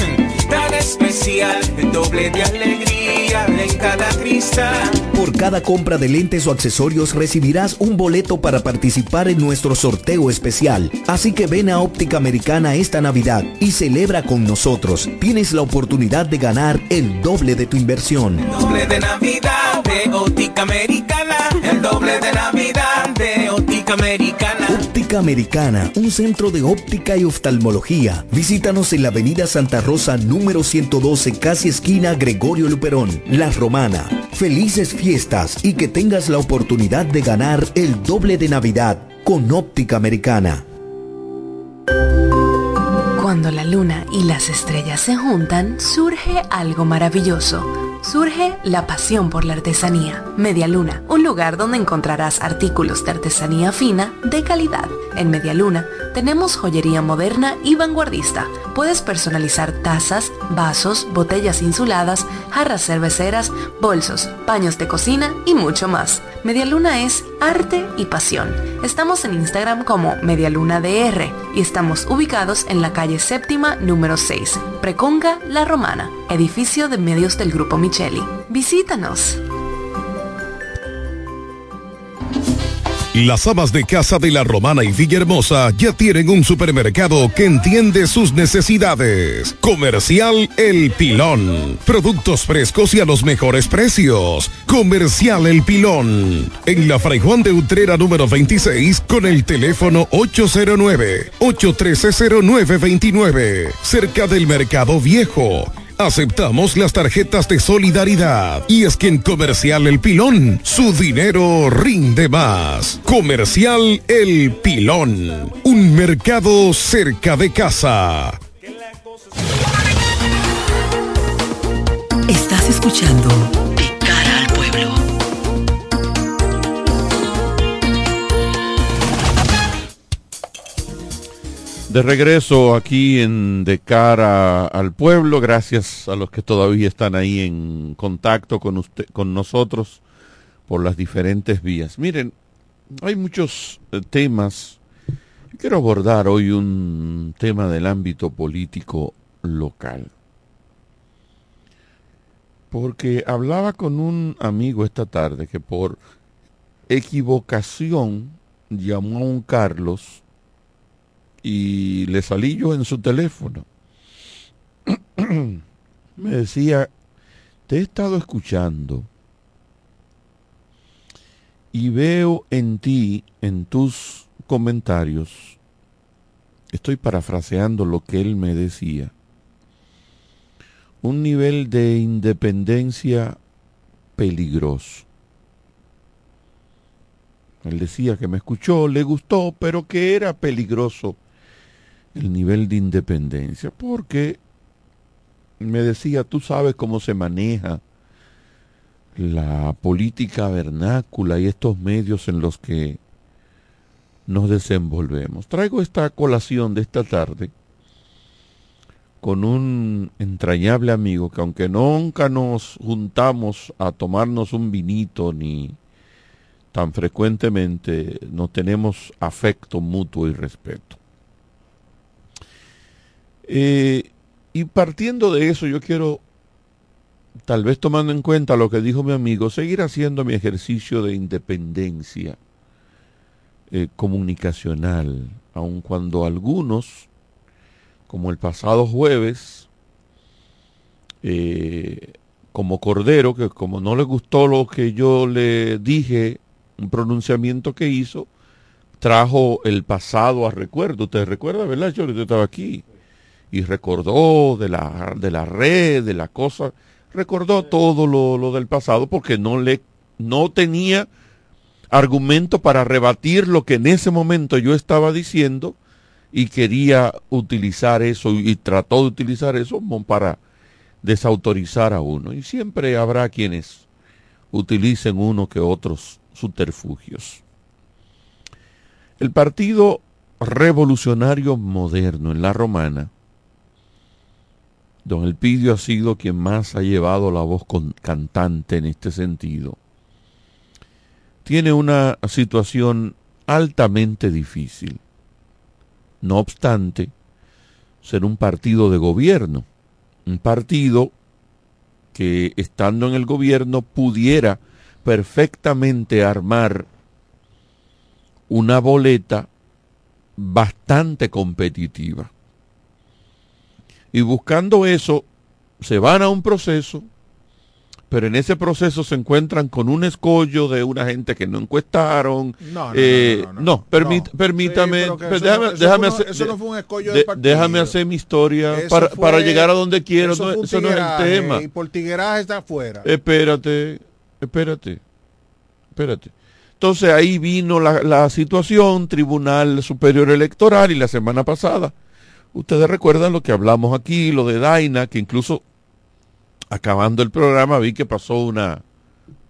[SPEAKER 7] especial, el doble de alegría en cada cristal.
[SPEAKER 6] Por cada compra de lentes o accesorios recibirás un boleto para participar en nuestro sorteo especial. Así que ven a Óptica Americana esta Navidad y celebra con nosotros. Tienes la oportunidad de ganar el doble de tu inversión.
[SPEAKER 7] Doble de Navidad de Óptica Americana. El doble de Navidad de Óptica Americana.
[SPEAKER 6] Óptica Americana, un centro de óptica y oftalmología. Visítanos en la Avenida Santa Rosa número 112, casi esquina Gregorio Luperón, La Romana. Felices fiestas y que tengas la oportunidad de ganar el doble de Navidad con Óptica Americana.
[SPEAKER 11] Cuando la luna y las estrellas se juntan, surge algo maravilloso. Surge la pasión por la artesanía. Media Luna, un lugar donde encontrarás artículos de artesanía fina de calidad. En Media Luna tenemos joyería moderna y vanguardista. Puedes personalizar tazas, vasos, botellas insuladas, jarras cerveceras, bolsos, paños de cocina y mucho más. Media Luna es arte y pasión. Estamos en Instagram como Medialuna DR y estamos ubicados en la calle séptima número 6, Preconga La Romana, edificio de medios del Grupo Visítanos.
[SPEAKER 12] Las amas de casa de la Romana y Villahermosa ya tienen un supermercado que entiende sus necesidades. Comercial El Pilón. Productos frescos y a los mejores precios. Comercial El Pilón. En la Fray Juan de Utrera número 26 con el teléfono 809-813-0929. Cerca del Mercado Viejo. Aceptamos las tarjetas de solidaridad. Y es que en Comercial El Pilón, su dinero rinde más. Comercial El Pilón. Un mercado cerca de casa.
[SPEAKER 8] Estás escuchando De
[SPEAKER 10] regreso aquí en De cara al pueblo, gracias a los que todavía están ahí en contacto con usted, con nosotros por las diferentes vías. Miren, hay muchos eh, temas. Quiero abordar hoy un tema del ámbito político local. Porque hablaba con un amigo esta tarde que por equivocación llamó a un Carlos y le salí yo en su teléfono. Me decía, te he estado escuchando y veo en ti, en tus comentarios, estoy parafraseando lo que él me decía, un nivel de independencia peligroso. Él decía que me escuchó, le gustó, pero que era peligroso el nivel de independencia, porque me decía, tú sabes cómo se maneja la política vernácula y estos medios en los que nos desenvolvemos. Traigo esta colación de esta tarde con un entrañable amigo que aunque nunca nos juntamos a tomarnos un vinito ni tan frecuentemente, no tenemos afecto mutuo y respeto. Eh, y partiendo de eso, yo quiero, tal vez tomando en cuenta lo que dijo mi amigo, seguir haciendo mi ejercicio de independencia eh, comunicacional, aun cuando algunos, como el pasado jueves, eh, como Cordero, que como no le gustó lo que yo le dije, un pronunciamiento que hizo, trajo el pasado a recuerdo. Usted recuerda, ¿verdad, Yo Usted estaba aquí y recordó de la, de la red, de la cosa, recordó todo lo, lo del pasado porque no le, no tenía argumento para rebatir lo que en ese momento yo estaba diciendo y quería utilizar eso y trató de utilizar eso para desautorizar a uno. Y siempre habrá quienes utilicen uno que otros subterfugios. El Partido Revolucionario Moderno en la Romana, don Elpidio ha sido quien más ha llevado la voz cantante en este sentido, tiene una situación altamente difícil. No obstante, ser un partido de gobierno, un partido que estando en el gobierno pudiera perfectamente armar una boleta bastante competitiva. Y buscando eso, se van a un proceso, pero en ese proceso se encuentran con un escollo de una gente que no encuestaron. No, no, eh, no, permítame, déjame, hacer, eso no fue un escollo de, déjame hacer mi historia para, para, llegar a donde quiero. Eso, no, es el tema.
[SPEAKER 13] Y por tigueraje está afuera.
[SPEAKER 10] Espérate, espérate, espérate. Entonces ahí vino la, la, situación, Tribunal Superior Electoral y la semana pasada. Ustedes recuerdan lo que hablamos aquí, lo de Daina, que incluso acabando el programa vi que pasó una,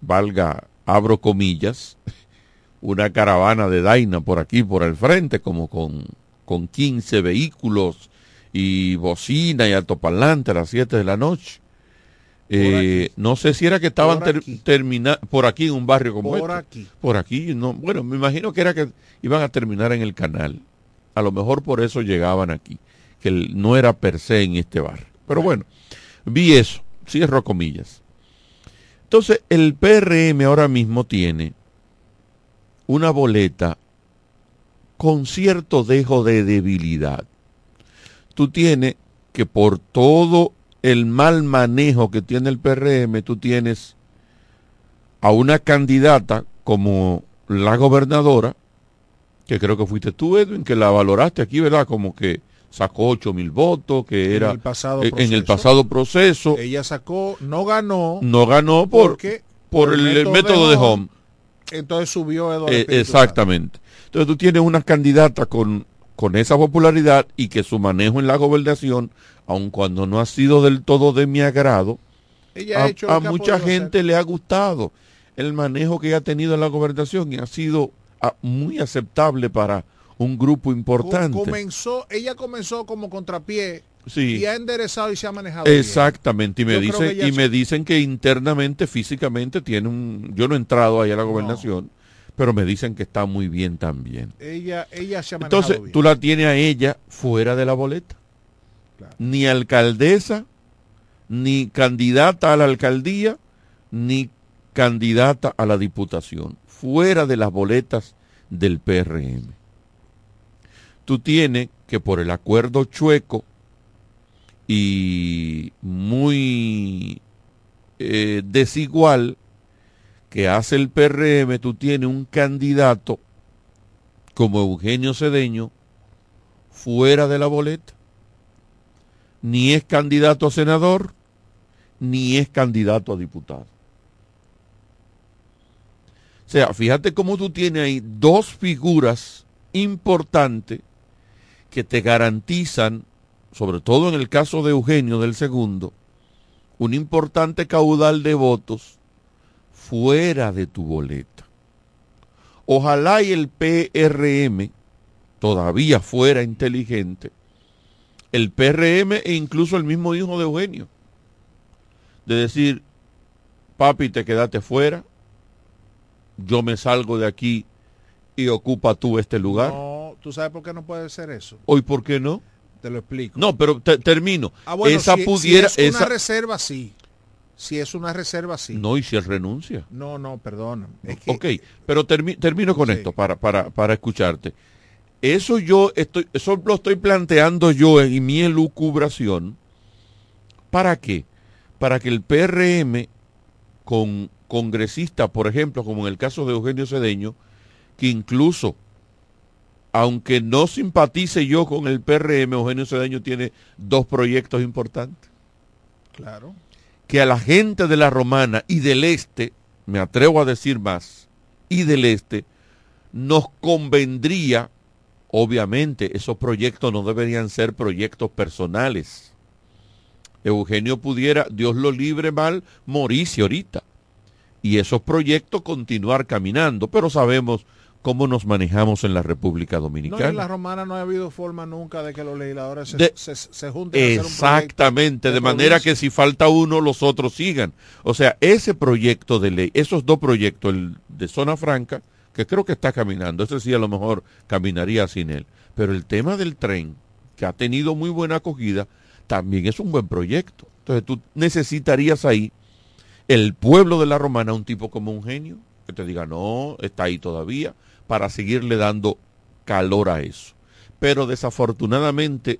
[SPEAKER 10] valga, abro comillas, una caravana de Daina por aquí, por el frente, como con, con 15 vehículos y bocina y altoparlante a las 7 de la noche. Eh, no sé si era que estaban terminando por aquí en un barrio como por este. aquí. Por aquí, no. Bueno, me imagino que era que iban a terminar en el canal. A lo mejor por eso llegaban aquí, que no era per se en este barrio. Pero bueno, vi eso, cierro comillas. Entonces, el PRM ahora mismo tiene una boleta con cierto dejo de debilidad. Tú tienes que por todo el mal manejo que tiene el PRM, tú tienes a una candidata como la gobernadora, que creo que fuiste tú, Edwin, que la valoraste aquí, ¿verdad? Como que sacó 8 mil votos, que era en el, pasado proceso, en el pasado proceso.
[SPEAKER 13] Ella sacó, no ganó.
[SPEAKER 10] No ganó por, porque, por, el, método, de, home.
[SPEAKER 13] Entonces subió Eduardo.
[SPEAKER 10] Eh, exactamente. Entonces tú tienes una candidata con, con esa popularidad y que su manejo en la gobernación aun cuando no ha sido del todo de mi agrado, a, mucha gente le ha gustado el manejo que ha tenido en la gobernación y ha sido muy aceptable para un grupo importante.
[SPEAKER 13] Comenzó, ella comenzó como contrapié y ha enderezado y se ha manejado.
[SPEAKER 10] Exactamente, y me dicen, y me dicen que internamente, físicamente, tiene un. Yo no he entrado ahí a la gobernación, pero me dicen que está muy bien también.
[SPEAKER 13] Ella, ella se ha manejado
[SPEAKER 10] Entonces, tú la tienes a ella fuera de la boleta ni alcaldesa, ni candidata a la alcaldía, ni candidata a la diputación, fuera de las boletas del PRM. Tú tienes que por el acuerdo chueco y muy eh, desigual que hace el PRM, tú tienes un candidato como Eugenio Cedeño fuera de la boleta ni es candidato a senador, ni es candidato a diputado. O sea, fíjate cómo tú tienes ahí dos figuras importantes que te garantizan, sobre todo en el caso de Eugenio del segundo, un importante caudal de votos fuera de tu boleta. Ojalá y el PRM todavía fuera inteligente el PRM e incluso el mismo hijo de Eugenio. De decir, papi, te quedaste fuera, yo me salgo de aquí y ocupa tú este lugar.
[SPEAKER 13] No, ¿tú sabes por qué no puede ser eso?
[SPEAKER 10] ¿Hoy por qué no?
[SPEAKER 13] Te lo explico.
[SPEAKER 10] No, pero termino. Ah, esa pudiera...
[SPEAKER 13] Si es una reserva, sí. Si es una reserva, sí.
[SPEAKER 10] No, y si él renuncia.
[SPEAKER 13] No, no, perdona.
[SPEAKER 10] ok, pero termino con esto para, para, para escucharte. Eso yo estoy, eso lo estoy planteando yo en mi elucubración. ¿Para qué? Para que el PRM con congresistas, por ejemplo, como en el caso de Eugenio Cedeño, que incluso aunque no simpatice yo con el PRM, Eugenio Cedeño tiene dos proyectos importantes.
[SPEAKER 13] Claro.
[SPEAKER 10] Que a la gente de la Romana y del Este, me atrevo a decir más, y del Este, nos convendría, obviamente, esos proyectos no deberían ser proyectos personales. Eugenio pudiera, Dios lo libre mal, morirse ahorita. Y esos proyectos continuar caminando, pero sabemos cómo nos manejamos en la República Dominicana.
[SPEAKER 13] No, en la romana no ha habido forma nunca de que los legisladores se,
[SPEAKER 10] De-
[SPEAKER 13] se- se junten. a hacer un
[SPEAKER 10] Exactamente,
[SPEAKER 13] proyecto
[SPEAKER 10] de manera que si falta uno, los otros sigan. O sea, ese proyecto de ley, esos dos proyectos, el de zona franca, que creo que está caminando, ese sí a lo mejor caminaría sin él. Pero el tema del tren, que ha tenido muy buena acogida, también es un buen proyecto. Entonces tú necesitarías ahí el pueblo de la romana, un tipo como un genio, que te diga, no, está ahí todavía, para seguirle dando calor a eso. Pero desafortunadamente,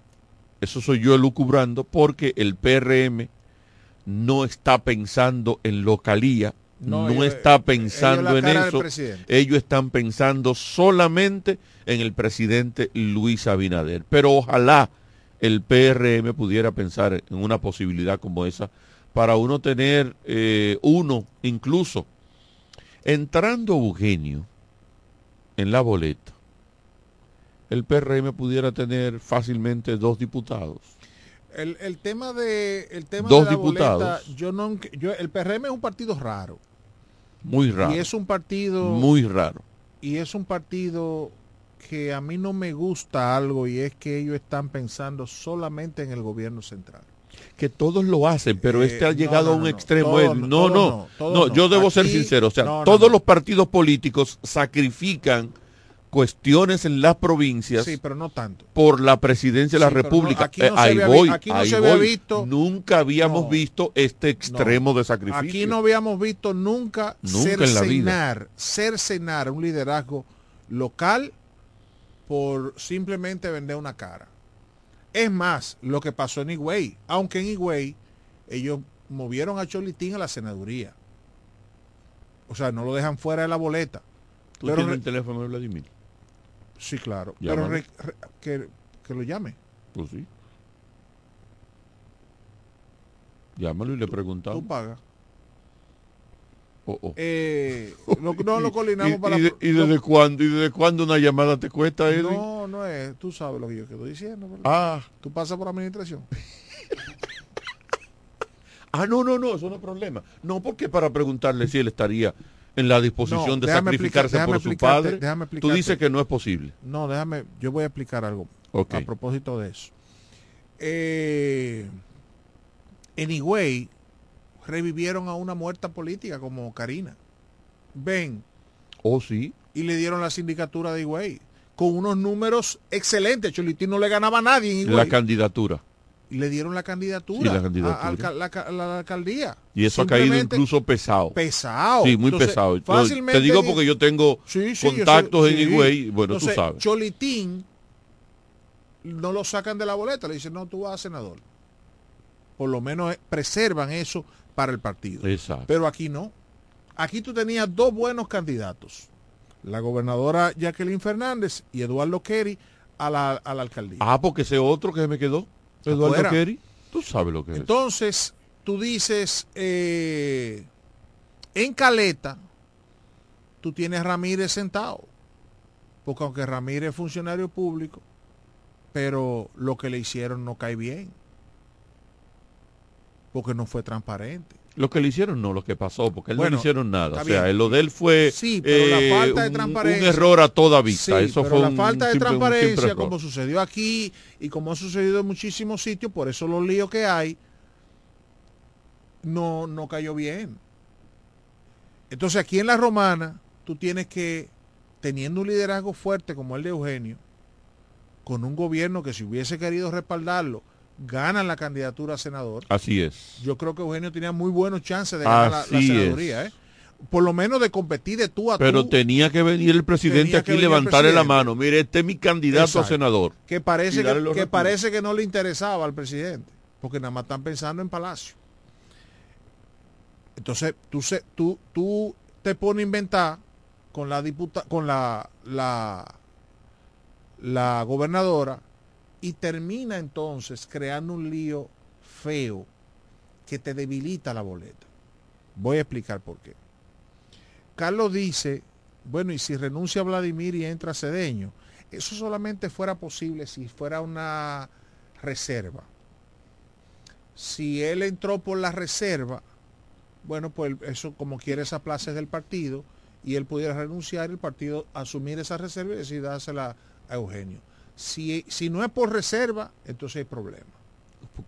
[SPEAKER 10] eso soy yo elucubrando, porque el PRM no está pensando en localía,
[SPEAKER 13] No,
[SPEAKER 10] está pensando
[SPEAKER 13] ellos
[SPEAKER 10] en eso. Ellos están pensando solamente en el presidente Luis Abinader. Pero ojalá el PRM pudiera pensar en una posibilidad como esa para uno tener eh, uno, incluso entrando Eugenio en la boleta, el PRM pudiera tener fácilmente dos diputados.
[SPEAKER 13] El, el tema de el tema
[SPEAKER 10] Dos
[SPEAKER 13] de la
[SPEAKER 10] diputados.
[SPEAKER 13] boleta, yo no yo el PRM es un partido raro
[SPEAKER 10] Muy raro.
[SPEAKER 13] y es un partido
[SPEAKER 10] Muy raro.
[SPEAKER 13] y es un partido que a mí no me gusta algo y es que ellos están pensando solamente en el gobierno central.
[SPEAKER 10] que todos lo hacen, pero
[SPEAKER 13] Eh,
[SPEAKER 10] este ha
[SPEAKER 13] no,
[SPEAKER 10] llegado
[SPEAKER 13] no,
[SPEAKER 10] a un
[SPEAKER 13] no,
[SPEAKER 10] extremo.
[SPEAKER 13] todo no,
[SPEAKER 10] no, no, yo debo ser sincero. O sea, todos los partidos políticos sacrifican cuestiones en las provincias
[SPEAKER 13] Sí, pero no tanto.
[SPEAKER 10] por la presidencia de la
[SPEAKER 13] Sí, pero no-
[SPEAKER 10] República.
[SPEAKER 13] aquí no
[SPEAKER 10] Eh,
[SPEAKER 13] se
[SPEAKER 10] ahí
[SPEAKER 13] había
[SPEAKER 10] voy,
[SPEAKER 13] aquí no
[SPEAKER 10] ahí
[SPEAKER 13] se había
[SPEAKER 10] voy.
[SPEAKER 13] visto-
[SPEAKER 10] Nunca habíamos visto este extremo de sacrificio.
[SPEAKER 13] Aquí no habíamos visto nunca,
[SPEAKER 10] Nunca
[SPEAKER 13] cercenar, cercenar un liderazgo local por simplemente vender una cara. Es más, lo que pasó en Higüey, aunque en Higüey ellos movieron a Cholitín a la senaduría. O sea, no lo dejan fuera de la boleta.
[SPEAKER 10] ¿Tú
[SPEAKER 13] Pero
[SPEAKER 10] tienes el teléfono de Vladimir?
[SPEAKER 13] sí, claro.
[SPEAKER 10] Llámalo.
[SPEAKER 13] Pero re- re- que, que lo llame.
[SPEAKER 10] Pues sí. Llámalo y le preguntamos.
[SPEAKER 13] Tú pagas.
[SPEAKER 10] Oh, oh.
[SPEAKER 13] Eh, lo- no lo
[SPEAKER 10] ¿Y,
[SPEAKER 13] coordinamos para
[SPEAKER 10] y de- y desde cuándo? ¿Y desde cuándo una llamada te cuesta, Edwin?
[SPEAKER 13] No, no es. Tú sabes lo que yo estoy diciendo. ¿verdad?
[SPEAKER 10] Ah.
[SPEAKER 13] Tú pasas por administración.
[SPEAKER 10] Ah, no, no, no, eso no es problema. No, porque para preguntarle si él estaría en la disposición
[SPEAKER 13] No,
[SPEAKER 10] de sacrificarse por su padre.
[SPEAKER 13] déjame
[SPEAKER 10] Tú dices que no es posible.
[SPEAKER 13] No, déjame, yo voy a explicar algo a propósito de eso. Eh, Higüey revivieron a una muerta política como Karina. Ven,
[SPEAKER 10] Oh, sí.
[SPEAKER 13] y le dieron la sindicatura de Higüey con unos números excelentes. Cholitín no le ganaba a nadie en Higüey.
[SPEAKER 10] La candidatura.
[SPEAKER 13] y le dieron la candidatura,
[SPEAKER 10] Sí, la candidatura.
[SPEAKER 13] a- la, ca- la- la alcaldía.
[SPEAKER 10] Y eso ha caído incluso pesado.
[SPEAKER 13] pesado.
[SPEAKER 10] Sí, muy
[SPEAKER 13] Entonces,
[SPEAKER 10] pesado.
[SPEAKER 13] Fácilmente
[SPEAKER 10] te digo porque yo tengo
[SPEAKER 13] Sí, sí, yo
[SPEAKER 10] contactos en. Higüey. Bueno,
[SPEAKER 13] Entonces,
[SPEAKER 10] tú sabes.
[SPEAKER 13] Cholitín no lo sacan de la boleta, le dicen, no, tú vas a senador. Por lo menos eh, preservan eso para el partido.
[SPEAKER 10] Exacto.
[SPEAKER 13] Pero aquí no. Aquí tú tenías dos buenos candidatos. La gobernadora Jacqueline Fernández y Eduardo Kerry a la, a la alcaldía.
[SPEAKER 10] Ah, porque ese otro que me quedó, Eduardo
[SPEAKER 13] Afuera.
[SPEAKER 10] Kerry, tú sabes lo que es.
[SPEAKER 13] Entonces, tú dices, eh, en Caleta, tú tienes a Ramírez sentado. Porque aunque Ramírez es funcionario público, pero lo que le hicieron no cae bien. Porque no fue transparente.
[SPEAKER 10] Lo que le hicieron no, lo que pasó, porque él no le hicieron nada. O sea,
[SPEAKER 13] bien.
[SPEAKER 10] lo de él fue
[SPEAKER 13] Sí, pero la
[SPEAKER 10] eh,
[SPEAKER 13] falta de
[SPEAKER 10] un-
[SPEAKER 13] transparencia.
[SPEAKER 10] un error a toda vista.
[SPEAKER 13] Sí,
[SPEAKER 10] Eso
[SPEAKER 13] pero
[SPEAKER 10] fue
[SPEAKER 13] la
[SPEAKER 10] un
[SPEAKER 13] falta de
[SPEAKER 10] simple- un
[SPEAKER 13] transparencia, como sucedió aquí y como ha sucedido en muchísimos sitios, por eso los líos que hay, no, no cayó bien. Entonces aquí en la romana, tú tienes que, teniendo un liderazgo fuerte como el de Eugenio, con un gobierno que si hubiese querido respaldarlo, gana la candidatura a senador.
[SPEAKER 10] Así es.
[SPEAKER 13] Yo creo que Eugenio tenía muy buenos chances de ganar la, senaduría, ¿eh? Por lo menos de competir de tú a
[SPEAKER 10] Pero
[SPEAKER 13] tú.
[SPEAKER 10] tenía que venir el presidente aquí y levantarle la mano. Mire, este es mi candidato
[SPEAKER 13] Exacto.
[SPEAKER 10] a senador.
[SPEAKER 13] que parece que, que parece que no le interesaba al presidente porque nada más están pensando en Palacio entonces tú se, tú tú te pones a inventar con la diputa con la la la gobernadora y termina entonces creando un lío feo que te debilita la boleta. Voy a explicar por qué. Carlos dice, bueno, y si renuncia a Vladimir y entra Cedeño, eso solamente fuera posible si fuera una reserva. Si él entró por la reserva, bueno, pues eso como quiere esa plaza del partido y él pudiera renunciar, el partido asumir esa reserva y decidir dársela a Eugenio. Si, si no es por reserva, entonces hay problema.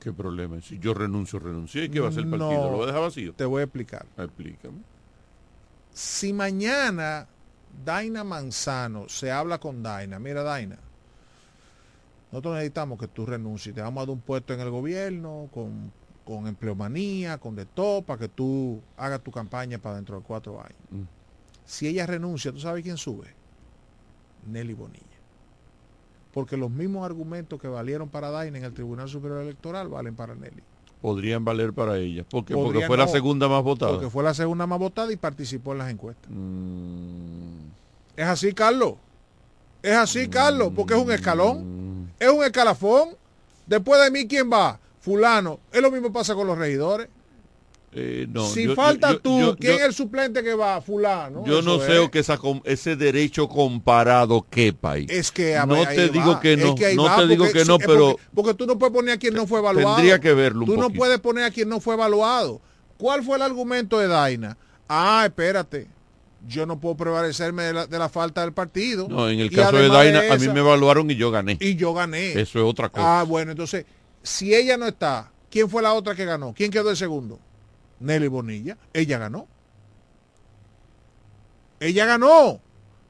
[SPEAKER 10] ¿Qué problema? Si yo renuncio, renuncié, ¿qué va a hacer el partido?
[SPEAKER 13] No,
[SPEAKER 10] ¿Lo va a dejar vacío?
[SPEAKER 13] Te voy a explicar.
[SPEAKER 10] Explícame.
[SPEAKER 13] Si mañana Daina Manzano se habla con Daina, mira Daina, nosotros necesitamos que tú renuncies, te vamos a dar un puesto en el gobierno, con, con empleomanía, con de todo, para que tú hagas tu campaña para dentro de cuatro años.
[SPEAKER 10] Mm.
[SPEAKER 13] Si ella renuncia, ¿tú sabes quién sube? Nelly Bonilla. Porque los mismos argumentos que valieron para Daina en el Tribunal Superior Electoral valen para Nelly.
[SPEAKER 10] Podrían valer para ella. Porque, porque fue la segunda más votada.
[SPEAKER 13] Porque fue la segunda más votada y participó en las encuestas.
[SPEAKER 10] Mm,
[SPEAKER 13] Es así, Carlos. Es así, Carlos, porque es un
[SPEAKER 10] Mm.
[SPEAKER 13] escalón. Es un escalafón. Después de mí, ¿quién va? Fulano. Es lo mismo pasa con los regidores.
[SPEAKER 10] Eh, no,
[SPEAKER 13] si
[SPEAKER 10] yo-
[SPEAKER 13] falta
[SPEAKER 10] yo-
[SPEAKER 13] tú,
[SPEAKER 10] yo-
[SPEAKER 13] ¿quién es el suplente que va? Fulano.
[SPEAKER 10] Yo no sé
[SPEAKER 13] es.
[SPEAKER 10] que esa ese derecho comparado quepa ahí.
[SPEAKER 13] Es que a
[SPEAKER 10] no
[SPEAKER 13] ver,
[SPEAKER 10] te
[SPEAKER 13] va.
[SPEAKER 10] digo que
[SPEAKER 13] Es
[SPEAKER 10] no,
[SPEAKER 13] ahí
[SPEAKER 10] no
[SPEAKER 13] va,
[SPEAKER 10] te digo
[SPEAKER 13] porque
[SPEAKER 10] que no, pero
[SPEAKER 13] porque, porque tú no puedes poner a quien no fue evaluado.
[SPEAKER 10] Tendría que verlo un
[SPEAKER 13] Tú no puedes poner a quien no fue evaluado. ¿Cuál fue el argumento de Daina? Ah, espérate. Yo no puedo prevalecerme de la, de la falta del partido.
[SPEAKER 10] no, en el caso de Daina a mí me evaluaron y yo gané.
[SPEAKER 13] Y yo gané.
[SPEAKER 10] Eso es otra cosa.
[SPEAKER 13] Ah, bueno, entonces, si ella no está, ¿quién fue la otra que ganó? ¿Quién quedó el segundo? Nelly Bonilla. Ella ganó. Ella ganó.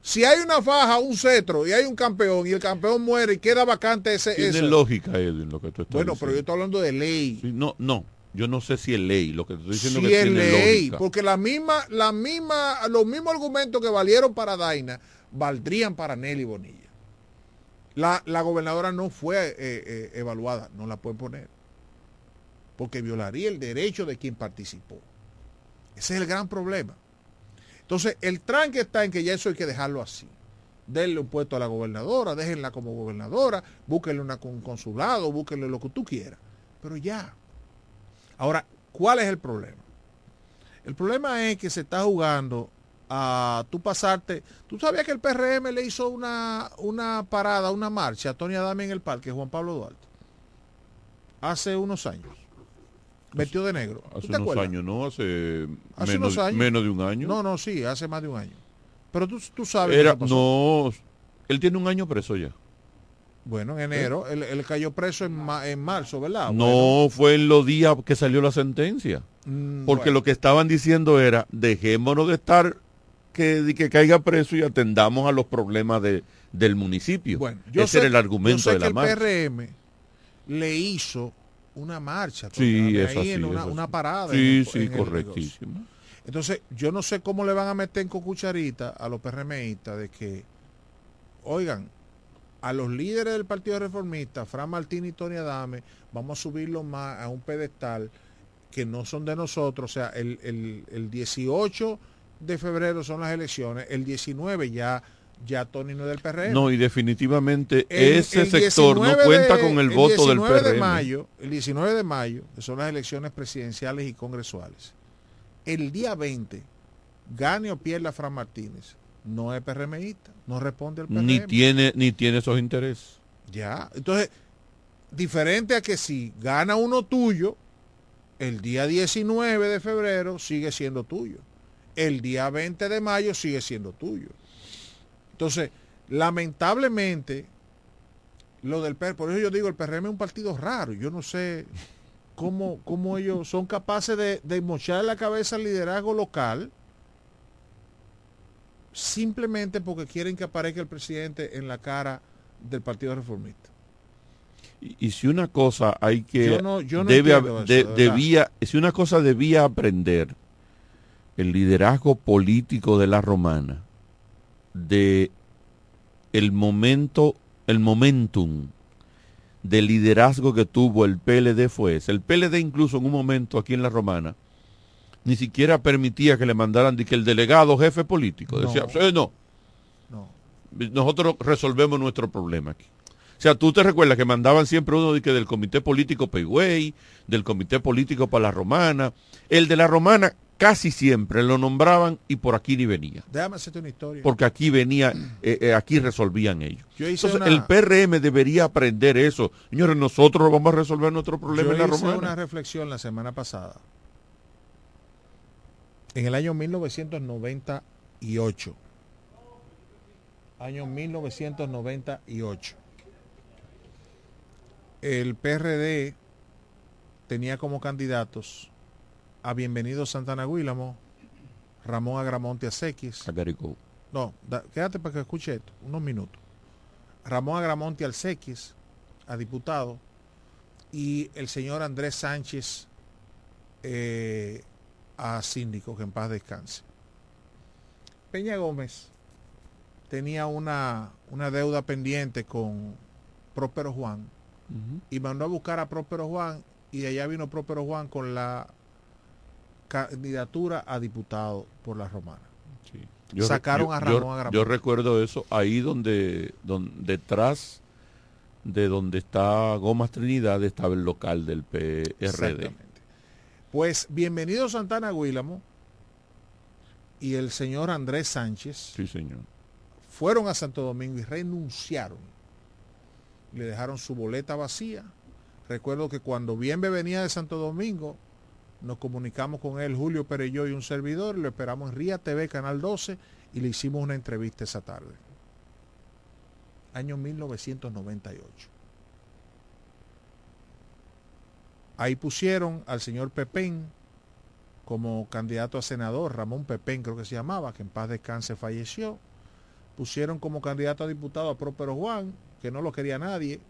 [SPEAKER 13] Si hay una faja, un cetro y hay un campeón y el campeón muere y queda vacante ese...
[SPEAKER 10] Tiene
[SPEAKER 13] ese-
[SPEAKER 10] lógica, Edwin, lo que tú estás
[SPEAKER 13] Bueno, pero yo estoy hablando de ley.
[SPEAKER 10] Sí, no, no, yo no sé si es ley, lo que te estoy diciendo
[SPEAKER 13] Si
[SPEAKER 10] que
[SPEAKER 13] es
[SPEAKER 10] tiene
[SPEAKER 13] ley,
[SPEAKER 10] lógica.
[SPEAKER 13] porque la misma, la misma, los mismos argumentos que valieron para Daina valdrían para Nelly Bonilla. La, la gobernadora no fue eh, eh, evaluada, no la pueden poner, porque violaría el derecho de quien participó. Ese es el gran problema. Entonces, el tranque está en que ya eso hay que dejarlo así. Denle un puesto a la gobernadora, déjenla como gobernadora, búsquenle una, un consulado, búsquenle lo que tú quieras. Pero ya. Ahora, ¿cuál es el problema? El problema es que se está jugando a tú pasarte. ¿Tú sabías que el PRM le hizo una, una parada, una marcha a Tony Adame en el parque, Juan Pablo Duarte? Hace unos años. Vestido de negro. ¿Tú
[SPEAKER 10] Hace unos
[SPEAKER 13] acuerdas?
[SPEAKER 10] años, ¿no? Hace,
[SPEAKER 13] Hace
[SPEAKER 10] menos,
[SPEAKER 13] unos años.
[SPEAKER 10] menos de un año.
[SPEAKER 13] No, no, sí, hace más de un año. Pero tú, tú sabes. que
[SPEAKER 10] Era,
[SPEAKER 13] pasó.
[SPEAKER 10] no, él tiene un año preso ya.
[SPEAKER 13] Bueno, en enero, él, él cayó preso en, ma- en marzo, ¿verdad?
[SPEAKER 10] No fue en los días que salió la sentencia.
[SPEAKER 13] Mm,
[SPEAKER 10] Porque
[SPEAKER 13] bueno.
[SPEAKER 10] lo que estaban diciendo era, dejémonos de estar que, que caiga preso y atendamos a los problemas de, del municipio.
[SPEAKER 13] Bueno, yo
[SPEAKER 10] Ese
[SPEAKER 13] sé-
[SPEAKER 10] era el argumento
[SPEAKER 13] yo sé
[SPEAKER 10] de la
[SPEAKER 13] que
[SPEAKER 10] marcha.
[SPEAKER 13] el PRM le hizo una marcha.
[SPEAKER 10] Sí, es
[SPEAKER 13] ahí
[SPEAKER 10] así,
[SPEAKER 13] en una,
[SPEAKER 10] es
[SPEAKER 13] una parada.
[SPEAKER 10] Sí,
[SPEAKER 13] en
[SPEAKER 10] sí,
[SPEAKER 13] en
[SPEAKER 10] correctísimo.
[SPEAKER 13] Entonces, yo no sé cómo le van a meter con cucharita a los PRMistas de que, oigan, a los líderes del Partido Reformista, Fran Martín y Tony Adame, vamos a subirlos más a un pedestal que no son de nosotros. O sea, el, el, el 18 de febrero son las elecciones, el 19 ya, ya Tony no es del PRM.
[SPEAKER 10] No, y definitivamente
[SPEAKER 13] El-
[SPEAKER 10] ese
[SPEAKER 13] el
[SPEAKER 10] sector no
[SPEAKER 13] 19
[SPEAKER 10] cuenta
[SPEAKER 13] de-
[SPEAKER 10] con el, voto del
[SPEAKER 13] 19
[SPEAKER 10] PRM.
[SPEAKER 13] de mayo, el 19 de mayo, que son las elecciones presidenciales y congresuales. El día 20, gane o pierda Fran Martínez, no es PRMista, no responde al PRM.
[SPEAKER 10] ni tiene ni tiene esos intereses.
[SPEAKER 13] Ya, entonces, diferente a que si gana uno tuyo, el día 19 de febrero sigue siendo tuyo. El día 20 de mayo sigue siendo tuyo. Entonces, lamentablemente, lo del PRM, por eso yo digo, el PRM es un partido raro. Yo no sé cómo, cómo ellos son capaces de, de mochar la cabeza al liderazgo local simplemente porque quieren que aparezca el presidente en la cara del Partido Reformista.
[SPEAKER 10] Y, y si una cosa hay que
[SPEAKER 13] Yo no- yo no
[SPEAKER 10] debe
[SPEAKER 13] eso,
[SPEAKER 10] de- debía si una cosa debía aprender el liderazgo político de la romana de el momento el momentum de liderazgo que tuvo el PLD fue ese. El PLD incluso en un momento aquí en la romana ni siquiera permitía que le mandaran de que el delegado jefe político
[SPEAKER 13] No.
[SPEAKER 10] decía "Eh, no
[SPEAKER 13] No.
[SPEAKER 10] nosotros resolvemos nuestro problema aquí. O sea, tú te recuerdas que mandaban siempre uno de que del comité político Peigüey, del comité político para la romana. El de la romana casi siempre lo nombraban y por aquí ni venía.
[SPEAKER 13] Déjame hacerte una historia.
[SPEAKER 10] Porque aquí venía, eh, eh, aquí resolvían ellos. Entonces,
[SPEAKER 13] una-
[SPEAKER 10] el PRM debería aprender eso. Señores, nosotros vamos a resolver nuestro problema
[SPEAKER 13] Yo
[SPEAKER 10] en la
[SPEAKER 13] hice
[SPEAKER 10] romana.
[SPEAKER 13] una reflexión la semana pasada. En el año 1998. Año 1998. El PRD tenía como candidatos a Bienvenido Santana Guílamo, Ramón Agramonte Asequis. No, da- quédate para que escuche esto, unos minutos. Ramón Agramonte Alcequis, a diputado, y el señor Andrés Sánchez eh, a síndico, que en paz descanse. Peña Gómez tenía una, una deuda pendiente con Próspero Juan y mandó a buscar a Próspero Juan y de allá vino Próspero Juan con la candidatura a diputado por la Romana.
[SPEAKER 10] Yo
[SPEAKER 13] Sacaron
[SPEAKER 10] yo-
[SPEAKER 13] a
[SPEAKER 10] yo-
[SPEAKER 13] Ramón Agramonte.
[SPEAKER 10] Yo recuerdo eso ahí donde, donde detrás de donde está Gómez Trinidad estaba el local del PRD.
[SPEAKER 13] Exactamente. Pues bienvenido Santana Guílamo y el señor Andrés Sánchez
[SPEAKER 10] Sí, señor.
[SPEAKER 13] fueron a Santo Domingo y renunciaron. Le dejaron su boleta vacía. Recuerdo que cuando Bienve venía de Santo Domingo, nos comunicamos con él, Julio Pereyó y un servidor, lo esperamos en RIA TV, Canal 12, y le hicimos una entrevista esa tarde. Año 1998. Ahí pusieron al señor Pepén como candidato a senador, Ramón Pepén creo que se llamaba, que en paz descanse falleció. Pusieron como candidato a diputado a Próspero Juan, que no lo quería nadie.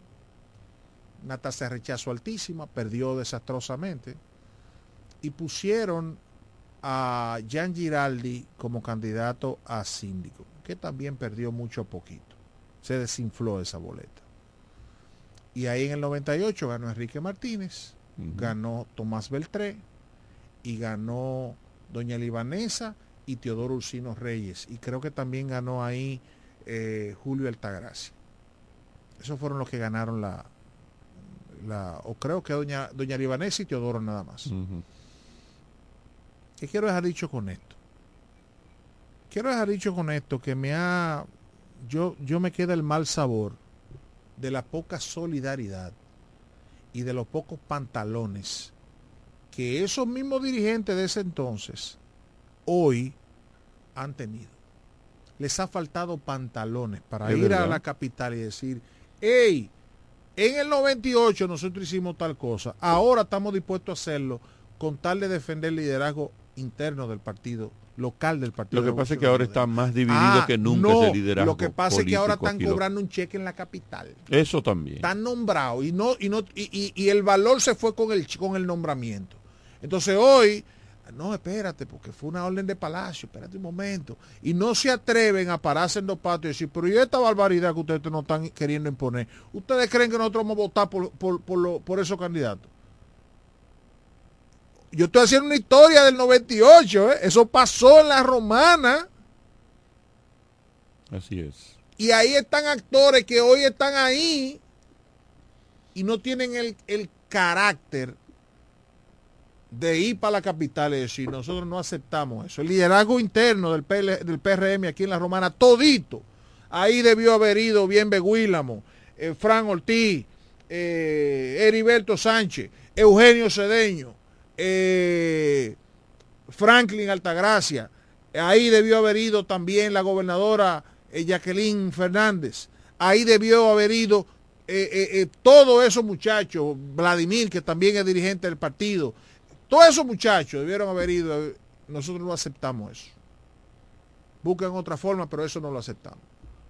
[SPEAKER 13] Una tasa de rechazo altísima, perdió desastrosamente. Y pusieron a Jan Giraldi como candidato a síndico, que también perdió mucho a poquito. Se desinfló esa boleta. Y ahí en el 98 ganó Enrique Martínez, ganó Tomás Beltré y ganó Doña Libanesa y Teodoro Ursino Reyes. Y creo que también ganó ahí eh, Julio Altagracia. Esos fueron los que ganaron la, la o creo que Doña, Doña Libanesa y Teodoro nada más. ¿Qué quiero dejar dicho con esto? Quiero dejar dicho con esto que me ha, yo, yo me queda el mal sabor de la poca solidaridad y de los pocos pantalones que esos mismos dirigentes de ese entonces hoy han tenido. Les ha faltado pantalones para ir a la capital y decir, hey, en el 98 nosotros hicimos tal cosa, ahora estamos dispuestos a hacerlo con tal de defender el liderazgo interno del partido, local del partido.
[SPEAKER 10] Lo que pasa es que ahora está más dividido
[SPEAKER 13] Ah,
[SPEAKER 10] que nunca
[SPEAKER 13] no,
[SPEAKER 10] ese liderazgo
[SPEAKER 13] Lo que pasa es que ahora están cobrando un cheque en la capital.
[SPEAKER 10] Eso también.
[SPEAKER 13] Están nombrados y no y no y, y- y el valor se fue con el con el nombramiento. Entonces hoy no, espérate, porque fue una orden de palacio, espérate un momento. Y no se atreven a pararse en los patios y decir, pero ¿y esta barbaridad que ustedes no están queriendo imponer? ¿Ustedes creen que nosotros vamos a votar por, por, por, lo- por esos candidatos? Yo estoy haciendo una historia del 98, ¿eh? eso pasó en la romana.
[SPEAKER 10] Así es.
[SPEAKER 13] Y ahí están actores que hoy están ahí y no tienen el, el carácter de ir para la capital y decir, nosotros no aceptamos eso. El liderazgo interno del, PL del PRM aquí en la Romana, todito. Ahí debió haber ido bien Beguílamo, eh, Fran Ortiz, eh, Heriberto Sánchez, Eugenio Cedeño, eh, Franklin Altagracia. Ahí debió haber ido también la gobernadora eh, Jacqueline Fernández. Ahí debió haber ido eh, eh, todos esos muchachos, Vladimir, que también es dirigente del partido, todos esos muchachos debieron haber ido. Nosotros no aceptamos eso. Buscan otra forma, pero eso no lo aceptamos.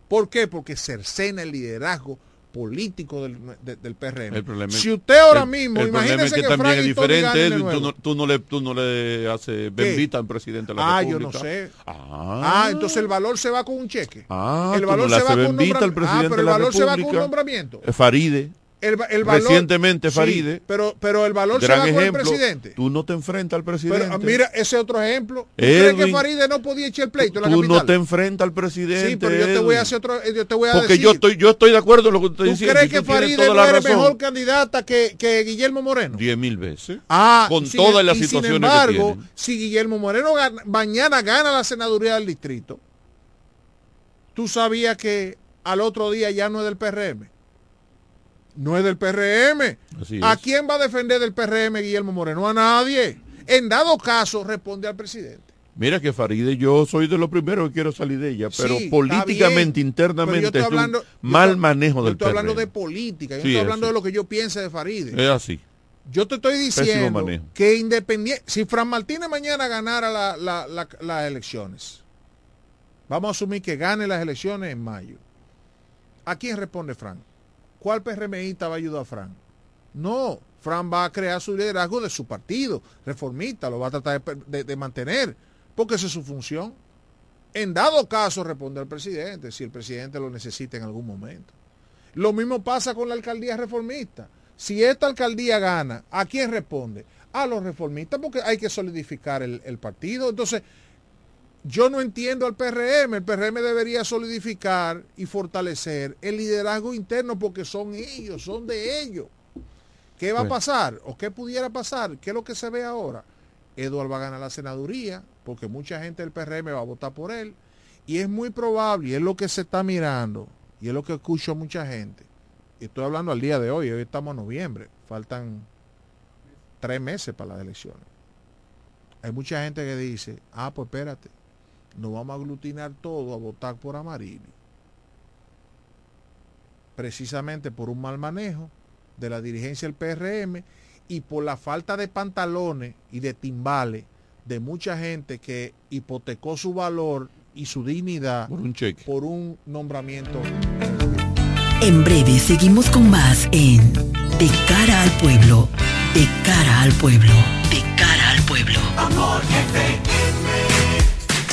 [SPEAKER 13] ¿Por qué? Porque cercena el liderazgo político del, de- del PRM.
[SPEAKER 10] El problema
[SPEAKER 13] si usted ahora
[SPEAKER 10] el-
[SPEAKER 13] mismo,
[SPEAKER 10] el
[SPEAKER 13] imagínese
[SPEAKER 10] es que,
[SPEAKER 13] que,
[SPEAKER 10] también
[SPEAKER 13] Frank
[SPEAKER 10] es diferente tú no, tú no le tú no le haces bendita al presidente de la
[SPEAKER 13] Ah,
[SPEAKER 10] República.
[SPEAKER 13] yo no sé.
[SPEAKER 10] Ah,
[SPEAKER 13] Ah, entonces el valor se va con un cheque.
[SPEAKER 10] Ah,
[SPEAKER 13] el valor
[SPEAKER 10] no
[SPEAKER 13] se va con un Ah, pero el valor se va con un nombramiento.
[SPEAKER 10] Eh, Faride.
[SPEAKER 13] El, el valor,
[SPEAKER 10] Recientemente
[SPEAKER 13] Sí,
[SPEAKER 10] Faride.
[SPEAKER 13] pero, pero el valor se
[SPEAKER 10] Gran
[SPEAKER 13] da con el
[SPEAKER 10] ejemplo,
[SPEAKER 13] presidente.
[SPEAKER 10] Tú no te enfrentas al presidente.
[SPEAKER 13] Pero ah, mira, ese otro ejemplo. ¿Tú crees que Faride no podía echar el pleito en la
[SPEAKER 10] Tú
[SPEAKER 13] capital?
[SPEAKER 10] no te enfrentas al presidente.
[SPEAKER 13] Sí, pero yo te voy a hacer otro, yo te voy a
[SPEAKER 10] Porque
[SPEAKER 13] decir.
[SPEAKER 10] yo estoy, yo estoy de acuerdo en lo que usted
[SPEAKER 13] ¿Tú
[SPEAKER 10] dice.
[SPEAKER 13] crees
[SPEAKER 10] y
[SPEAKER 13] que
[SPEAKER 10] tú
[SPEAKER 13] Faride no era mejor candidata que, que Guillermo Moreno?
[SPEAKER 10] Diez mil veces.
[SPEAKER 13] Ah,
[SPEAKER 10] con
[SPEAKER 13] sin-
[SPEAKER 10] todas las
[SPEAKER 13] y
[SPEAKER 10] situaciones
[SPEAKER 13] Sin embargo,
[SPEAKER 10] que
[SPEAKER 13] si Guillermo Moreno gana- mañana gana la senaduría del distrito, tú sabías que al otro día ya no es del PRM. No es del PRM. ¿A quién va a defender del PRM Guillermo Moreno? A nadie. En dado caso, responde al presidente.
[SPEAKER 10] Mira que Faride, yo soy de los primeros que quiero salir de ella, pero
[SPEAKER 13] Sí,
[SPEAKER 10] políticamente,
[SPEAKER 13] bien,
[SPEAKER 10] internamente,
[SPEAKER 13] pero yo estoy
[SPEAKER 10] es un
[SPEAKER 13] hablando- yo
[SPEAKER 10] mal manejo
[SPEAKER 13] Yo
[SPEAKER 10] del
[SPEAKER 13] estoy hablando de política, yo
[SPEAKER 10] Sí,
[SPEAKER 13] estoy
[SPEAKER 10] es
[SPEAKER 13] hablando
[SPEAKER 10] así.
[SPEAKER 13] de lo que yo piense de Faride.
[SPEAKER 10] Es así.
[SPEAKER 13] Yo te estoy diciendo que independiente, si Fran Martínez mañana ganara la- la- la- las elecciones, vamos a asumir que gane las elecciones en mayo. ¿A quién responde Fran? ¿Cuál PRMista va a ayudar a Fran? No, Fran va a crear su liderazgo de su partido, reformista, lo va a tratar de, mantener, porque esa es su función. En dado caso responde al presidente, si el presidente lo necesita en algún momento. Lo mismo pasa con la alcaldía reformista. Si esta alcaldía gana, ¿a quién responde? A los reformistas, porque hay que solidificar el, el partido. Entonces, yo no entiendo al PRM. El PRM debería solidificar y fortalecer el liderazgo interno porque son ellos, son de ellos. ¿Qué va a pasar? ¿O qué pudiera pasar? ¿Qué es lo que se ve ahora? Eduardo va a ganar la senaduría porque mucha gente del PRM va a votar por él. Y es muy probable, y es lo que se está mirando, y es lo que escucho a mucha gente. Y estoy hablando al día de hoy, hoy estamos en noviembre, faltan tres meses para las elecciones. Hay mucha gente que dice, ah, pues espérate, nos vamos a aglutinar todo a votar por Amarillo. Precisamente por un mal manejo de la dirigencia del PRM y por la falta de pantalones y de timbales de mucha gente que hipotecó su valor y su dignidad
[SPEAKER 10] por un cheque,
[SPEAKER 13] por un nombramiento.
[SPEAKER 8] En breve seguimos con más en De cara al pueblo, de cara al pueblo, de cara al pueblo.
[SPEAKER 3] Amor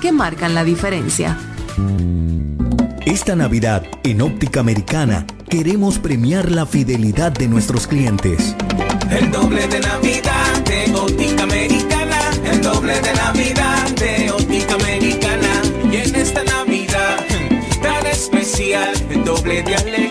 [SPEAKER 11] que marcan la diferencia.
[SPEAKER 6] Esta Navidad, en Óptica Americana, queremos premiar la fidelidad de nuestros clientes.
[SPEAKER 7] El doble de Navidad de Óptica Americana. El doble de Navidad de Óptica Americana. Y en esta Navidad tan especial, el doble de alegría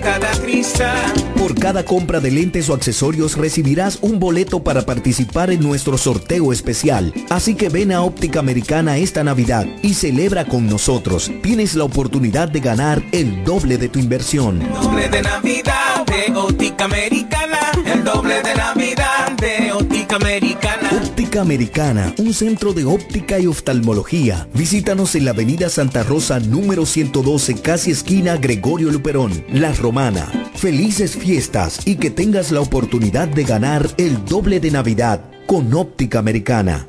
[SPEAKER 7] cada cristal.
[SPEAKER 6] Por cada compra de lentes o accesorios recibirás un boleto para participar en nuestro sorteo especial. Así que ven a Óptica Americana esta Navidad y celebra con nosotros. Tienes la oportunidad de ganar el doble de tu inversión.
[SPEAKER 7] Doble de Navidad de Óptica Americana. El doble de Navidad de Óptica Americana.
[SPEAKER 6] Óptica Americana, un centro de óptica y oftalmología. Visítanos en la avenida Santa Rosa número 112, casi esquina Gregorio Luperón, La Romana. Felices fiestas y que tengas la oportunidad de ganar el doble de Navidad con Óptica Americana.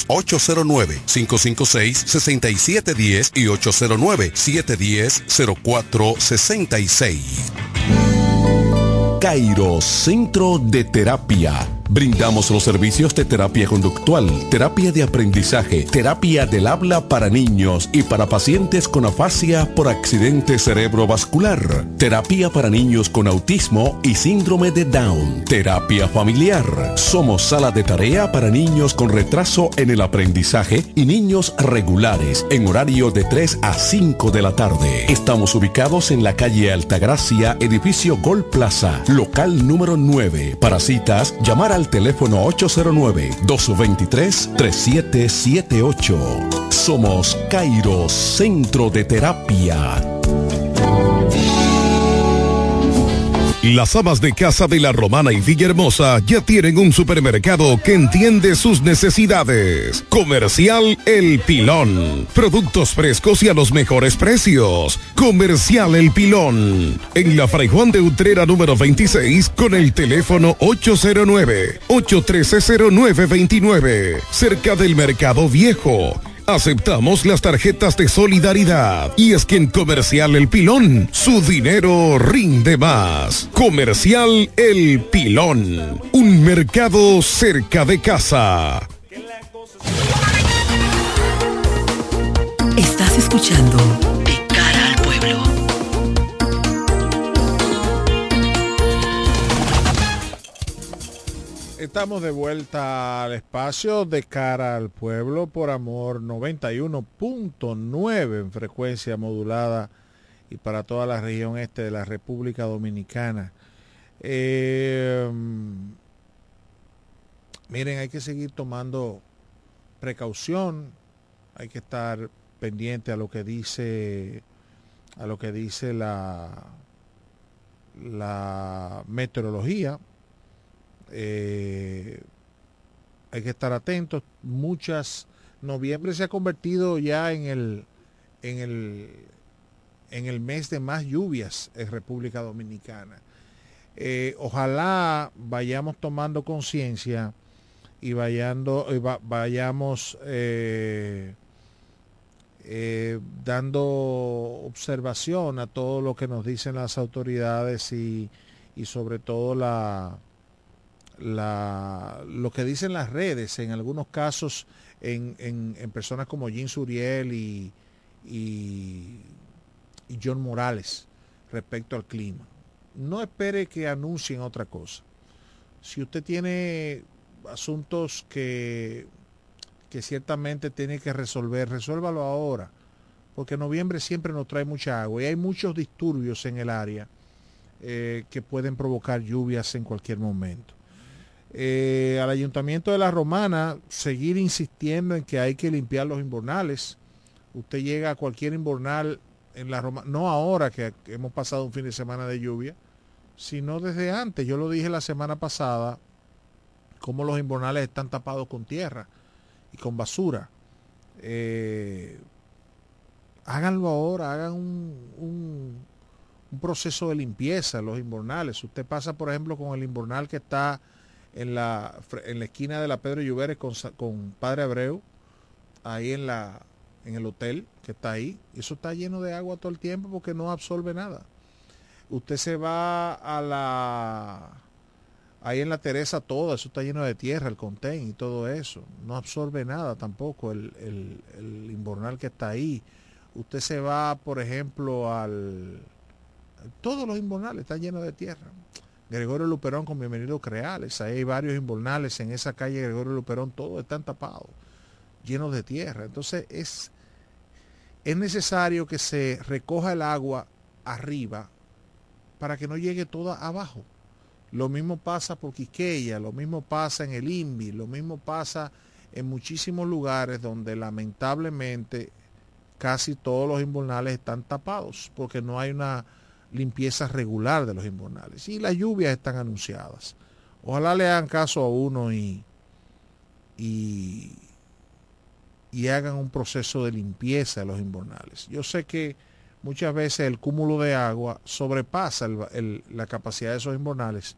[SPEAKER 5] 809-556-6710 y 809-710-0466.
[SPEAKER 16] Cairo Centro de Terapia
[SPEAKER 5] Brindamos los servicios de terapia conductual, terapia de aprendizaje, terapia del habla para niños y para pacientes con afasia por accidente cerebrovascular, terapia para niños con autismo y síndrome de Down, terapia familiar. Somos sala de tarea para niños con retraso en el aprendizaje y niños regulares en horario de 3 a 5 de la tarde. Estamos ubicados en la calle Altagracia, edificio Gol Plaza, local número 9. Para citas, llamar al teléfono 809-223-3778. Somos Cairo Centro de Terapia.
[SPEAKER 12] Las amas de casa de la Romana y Villahermosa ya tienen un supermercado que entiende sus necesidades. Comercial El Pilón. Productos frescos y a los mejores precios. Comercial El Pilón. En la Fray Juan de Utrera número 26 con el teléfono 809-813-0929. Cerca del Mercado Viejo. Aceptamos las tarjetas de solidaridad. Y es que en Comercial El Pilón, su dinero rinde más. Comercial El Pilón. Un mercado cerca de casa.
[SPEAKER 8] Estás escuchando
[SPEAKER 13] Estamos de vuelta al espacio de cara al pueblo por amor 91.9 en frecuencia modulada y para toda la región este de la República Dominicana. Eh, miren, hay que seguir tomando precaución, hay que estar pendiente a lo que dice a lo que dice la la meteorología eh, hay que estar atentos. Muchas, noviembre se ha convertido ya en el, en el, en el mes de más lluvias en República Dominicana. Eh, ojalá vayamos tomando conciencia y vayando, vayamos eh, dando observación a todo lo que nos dicen las autoridades y, y sobre todo la, lo que dicen las redes, en algunos casos en, personas como Jean Suriel y, John Morales respecto al clima. No espere que anuncien otra cosa. Si usted tiene asuntos que, que ciertamente tiene que resolver, resuélvalo ahora, porque noviembre siempre nos trae mucha agua y hay muchos disturbios en el área eh, que pueden provocar lluvias en cualquier momento. Eh, al ayuntamiento de la Romana seguir insistiendo en que hay que limpiar los invernales. Usted llega a cualquier invernal en la Romana, no ahora que hemos pasado un fin de semana de lluvia, sino desde antes. Yo lo dije la semana pasada, cómo los invernales están tapados con tierra y con basura. Eh, háganlo ahora, hagan un, un, un, proceso de limpieza los invernales. Usted pasa, por ejemplo, con el invernal que está en la, en la esquina de la Pedro Lluveres con, con Padre Abreu, ahí en, la, en el hotel que está ahí. Eso está lleno de agua todo el tiempo porque no absorbe nada. Usted se va a la... Ahí en la Teresa todo, eso está lleno de tierra, el contén y todo eso. No absorbe nada tampoco el, el, el invernal que está ahí. Usted se va, por ejemplo, al... Todos los invernales están llenos de tierra. Gregorio Luperón con Bienvenido Creales. Ahí hay varios invernales en esa calle Gregorio Luperón, todos están tapados, llenos de tierra. Entonces es, es necesario que se recoja el agua arriba para que no llegue toda abajo. Lo mismo pasa por Quiqueya, lo mismo pasa en el INVI, lo mismo pasa en muchísimos lugares donde lamentablemente casi todos los invernales están tapados porque no hay una limpieza regular de los invernales. Y las lluvias están anunciadas. Ojalá le hagan caso a uno y, y, hagan un proceso de limpieza de los invernales. Yo sé que muchas veces el cúmulo de agua sobrepasa la capacidad de esos invernales,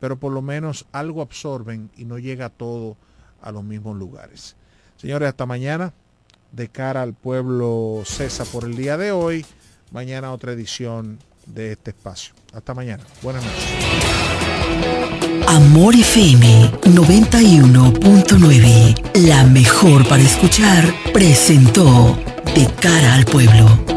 [SPEAKER 13] pero por lo menos algo absorben y no llega todo a los mismos lugares. Señores, hasta mañana. De cara al pueblo César por el día de hoy. Mañana otra edición de este espacio. Hasta mañana. Buenas noches.
[SPEAKER 8] Amor FM 91.9, la mejor para escuchar, presentó De cara al pueblo.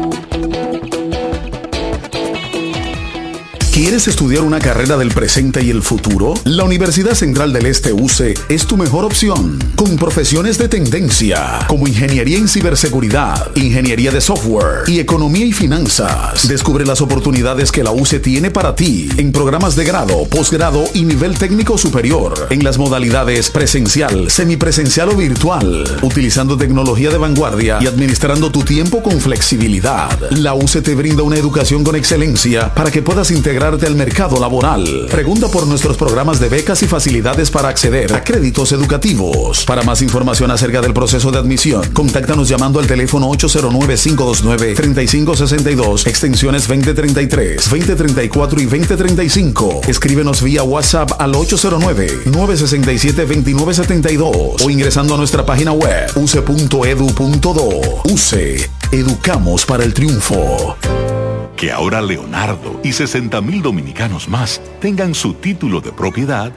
[SPEAKER 16] ¿Quieres estudiar una carrera del presente y el futuro? La Universidad Central del Este UCE es tu mejor opción, con profesiones de tendencia, como ingeniería en ciberseguridad, ingeniería de software y economía y finanzas. Descubre las oportunidades que la UCE tiene para ti en programas de grado, posgrado y nivel técnico superior, en las modalidades presencial, semipresencial o virtual, utilizando tecnología de vanguardia y administrando tu tiempo con flexibilidad. La UCE te brinda una educación con excelencia para que puedas integrar al mercado laboral. Pregunta por nuestros programas de becas y facilidades para acceder a créditos educativos. Para más información acerca del proceso de admisión, contáctanos llamando al teléfono 809-529-3562, extensiones 2033, 2034 y 2035. Escríbenos vía WhatsApp al 809-967-2972 o ingresando a nuestra página web use.edu.do. UCE, educamos para el triunfo.
[SPEAKER 17] Que ahora Leonardo y 60 mil dominicanos más tengan su título de propiedad,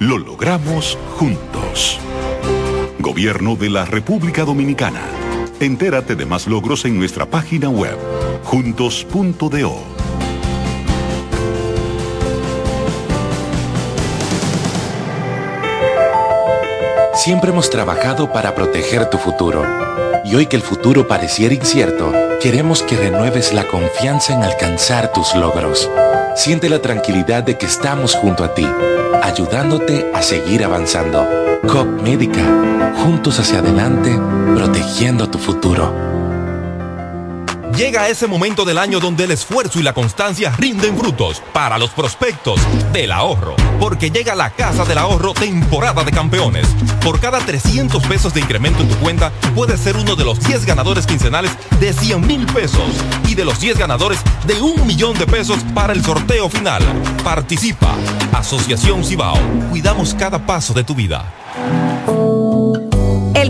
[SPEAKER 17] lo logramos juntos. Gobierno de la República Dominicana. Entérate de más logros en nuestra página web, juntos.do.
[SPEAKER 18] Siempre hemos trabajado para proteger tu futuro. Y hoy que el futuro pareciera incierto, queremos que renueves la confianza en alcanzar tus logros. Siente la tranquilidad de que estamos junto a ti, ayudándote a seguir avanzando. COP Médica, juntos hacia adelante, protegiendo tu futuro.
[SPEAKER 19] Llega ese momento del año donde el esfuerzo y la constancia rinden frutos para los prospectos del ahorro. Porque llega la Casa del Ahorro temporada de campeones. Por cada 300 pesos de incremento en tu cuenta, puedes ser uno de los 10 ganadores quincenales de 100 mil pesos y de los 10 ganadores de un millón de pesos para el sorteo final. Participa. Asociación Cibao. Cuidamos cada paso de tu vida.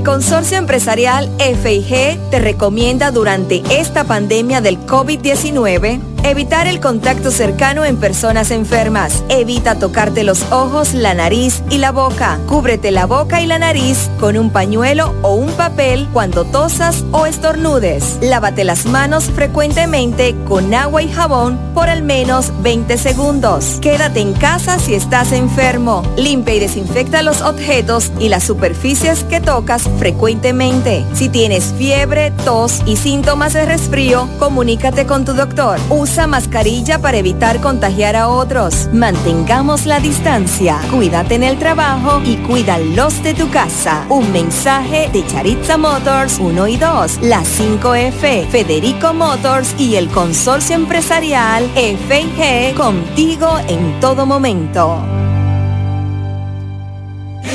[SPEAKER 20] Consorcio Empresarial FIG te recomienda durante esta pandemia del COVID-19 Evitar el contacto cercano en personas enfermas. Evita tocarte los ojos, la nariz y la boca. Cúbrete la boca y la nariz con un pañuelo o un papel cuando tosas o estornudes. Lávate las manos frecuentemente con agua y jabón por al menos 20 segundos. Quédate en casa si estás enfermo. Limpia y desinfecta los objetos y las superficies que tocas frecuentemente. Si tienes fiebre, tos y síntomas de resfrío, comunícate con tu doctor. Usa mascarilla para evitar contagiar a otros. Mantengamos la distancia. Cuídate en el trabajo y cuida los de tu casa. Un mensaje de Charitza Motors 1 y 2, la 5F, Federico Motors y el consorcio empresarial FIG contigo en todo momento.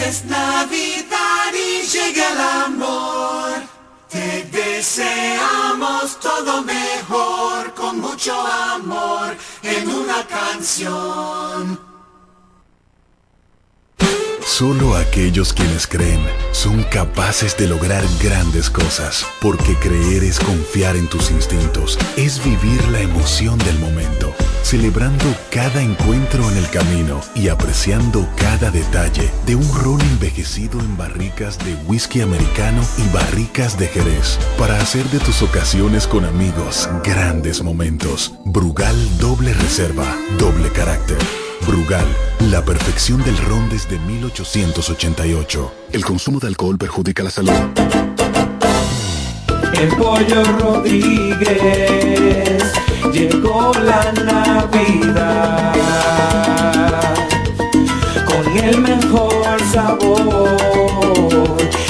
[SPEAKER 3] Es Navidad y llega el amor. Te deseamos todo mejor, mucho amor, en una canción.
[SPEAKER 1] Solo aquellos quienes creen son capaces de lograr grandes cosas, porque creer es confiar en tus instintos, es vivir la emoción del momento, celebrando cada encuentro en el camino y apreciando cada detalle de un ron envejecido en barricas de whisky americano y barricas de Jerez, para hacer de tus ocasiones con amigos grandes momentos. Brugal doble reserva, doble carácter. Brugal, la perfección del ron desde 1888. El consumo de alcohol perjudica la salud.
[SPEAKER 7] El pollo Rodríguez, llegó la Navidad con el mejor sabor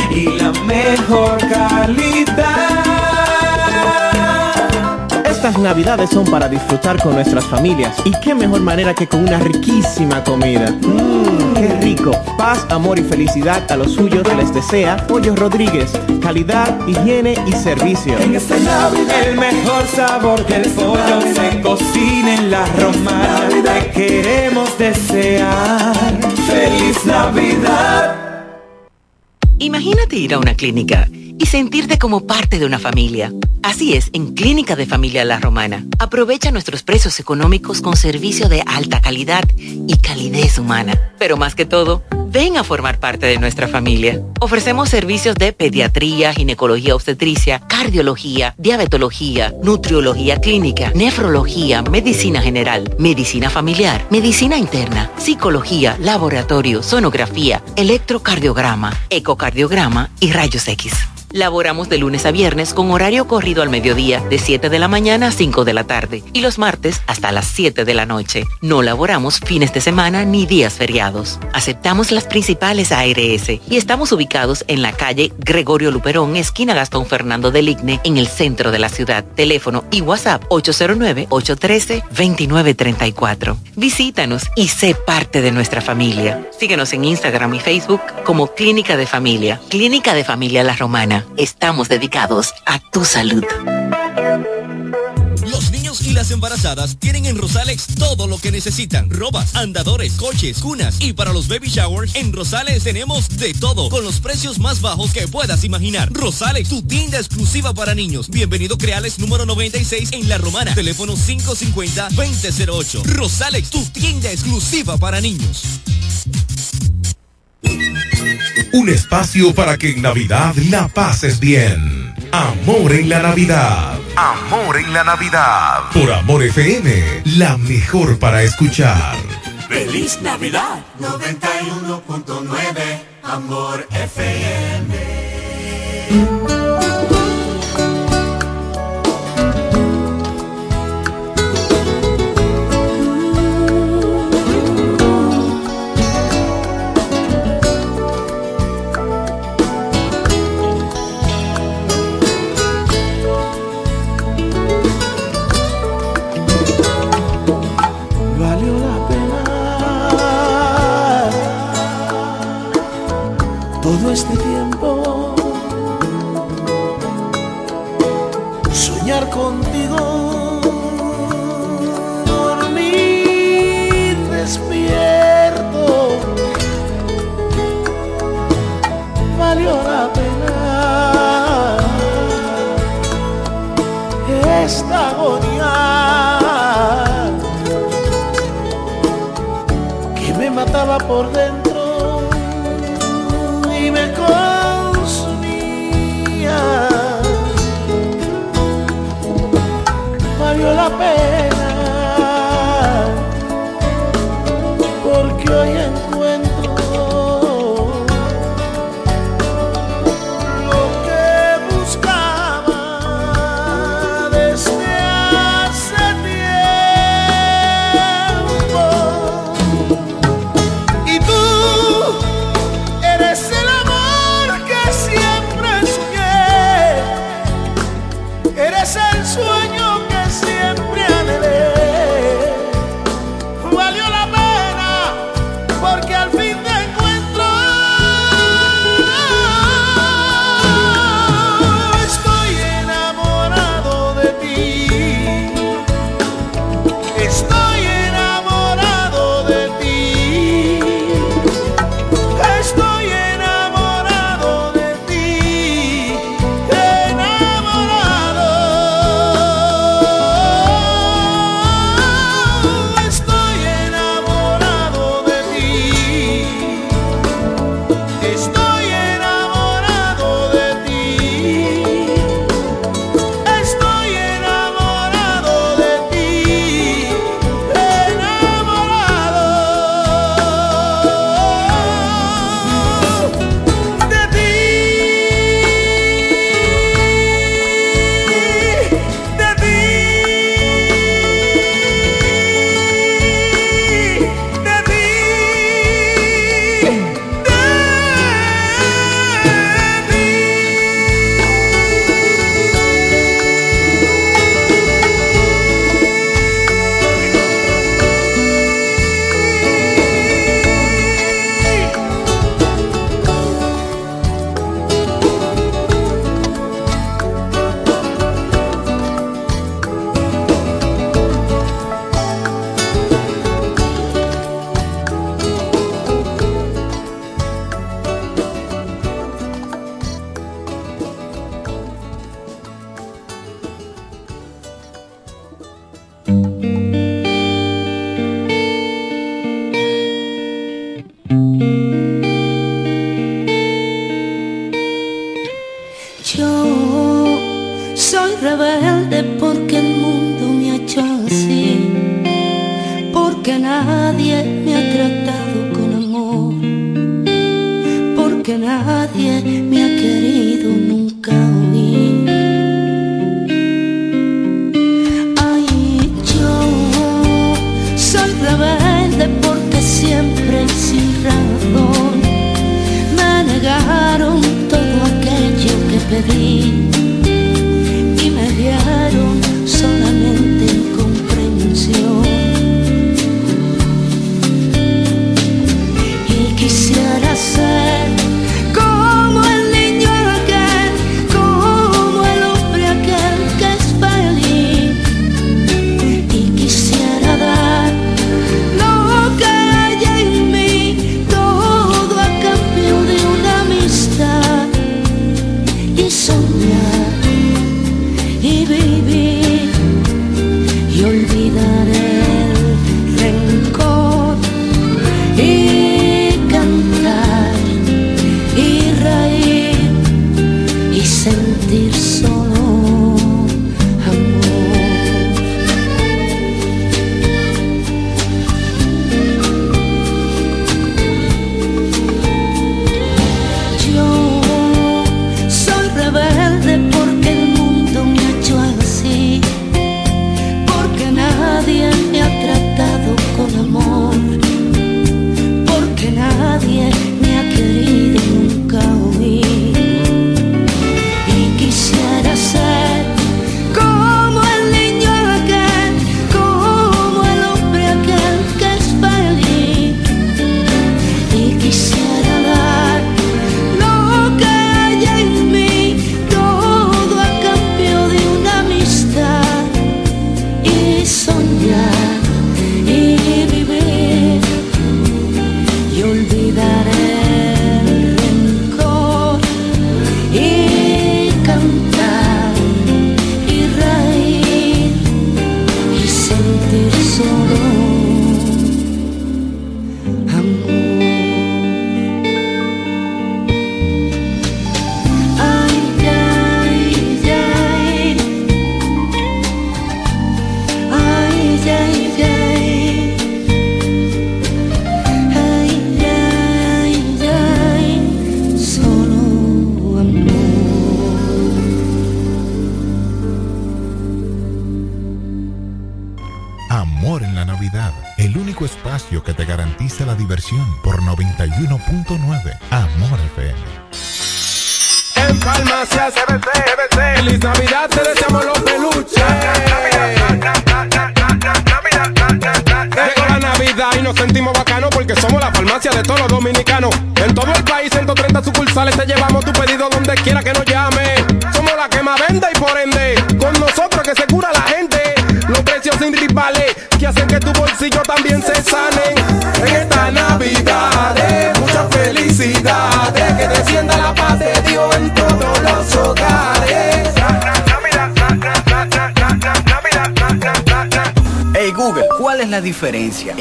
[SPEAKER 7] y la mejor calidad.
[SPEAKER 21] Estas navidades son para disfrutar con nuestras familias y qué mejor manera que con una riquísima comida. Mmm, qué rico. Paz, amor y felicidad a los suyos les desea Pollo Rodríguez. Calidad, higiene y servicio.
[SPEAKER 7] En esta Navidad el mejor sabor del pollo se cocina en la romana. Te queremos desear feliz Navidad.
[SPEAKER 22] Imagínate ir a una clínica
[SPEAKER 23] y sentirte como parte de una familia. Así es en Clínica de Familia La Romana. Aprovecha nuestros precios económicos con servicio de alta calidad y calidez humana. Pero más que todo, ven a formar parte de nuestra familia. Ofrecemos servicios de pediatría, ginecología obstetricia, cardiología, diabetología, nutriología clínica, nefrología, medicina general, medicina familiar, medicina interna, psicología, laboratorio, sonografía, electrocardiograma, ecocardiograma y rayos X. Laboramos de lunes a viernes con horario corrido al mediodía de 7 de la mañana a 5 de la tarde y los martes hasta las 7 de la noche. No laboramos fines de semana ni días feriados. Aceptamos las principales ARS y estamos ubicados en la calle Gregorio Luperón, esquina Gastón Fernando del Igne, en el centro de la ciudad. Teléfono y WhatsApp 809-813-2934. Visítanos y sé parte de nuestra familia. Síguenos en Instagram y Facebook como Clínica de Familia. Clínica de Familia La Romana estamos dedicados a tu salud.
[SPEAKER 22] Los niños y las embarazadas tienen en Rosalex todo lo que necesitan. Robas, andadores, coches, cunas y para los baby showers en Rosales tenemos de todo con los precios más bajos que puedas imaginar. Rosalex, tu tienda exclusiva para niños. Bienvenido Creales número 96 en La Romana. Teléfono 550-2008. Rosalex, tu tienda exclusiva para niños.
[SPEAKER 12] Un espacio para que en Navidad la pases bien. Amor en la Navidad.
[SPEAKER 3] Amor en la Navidad.
[SPEAKER 12] Por Amor FM, la mejor para escuchar.
[SPEAKER 3] ¡Feliz Navidad! 91.9 Amor FM.
[SPEAKER 24] Todo este tiempo soñar contigo, dormir despierto. Valió la pena esta agonía que me mataba por dentro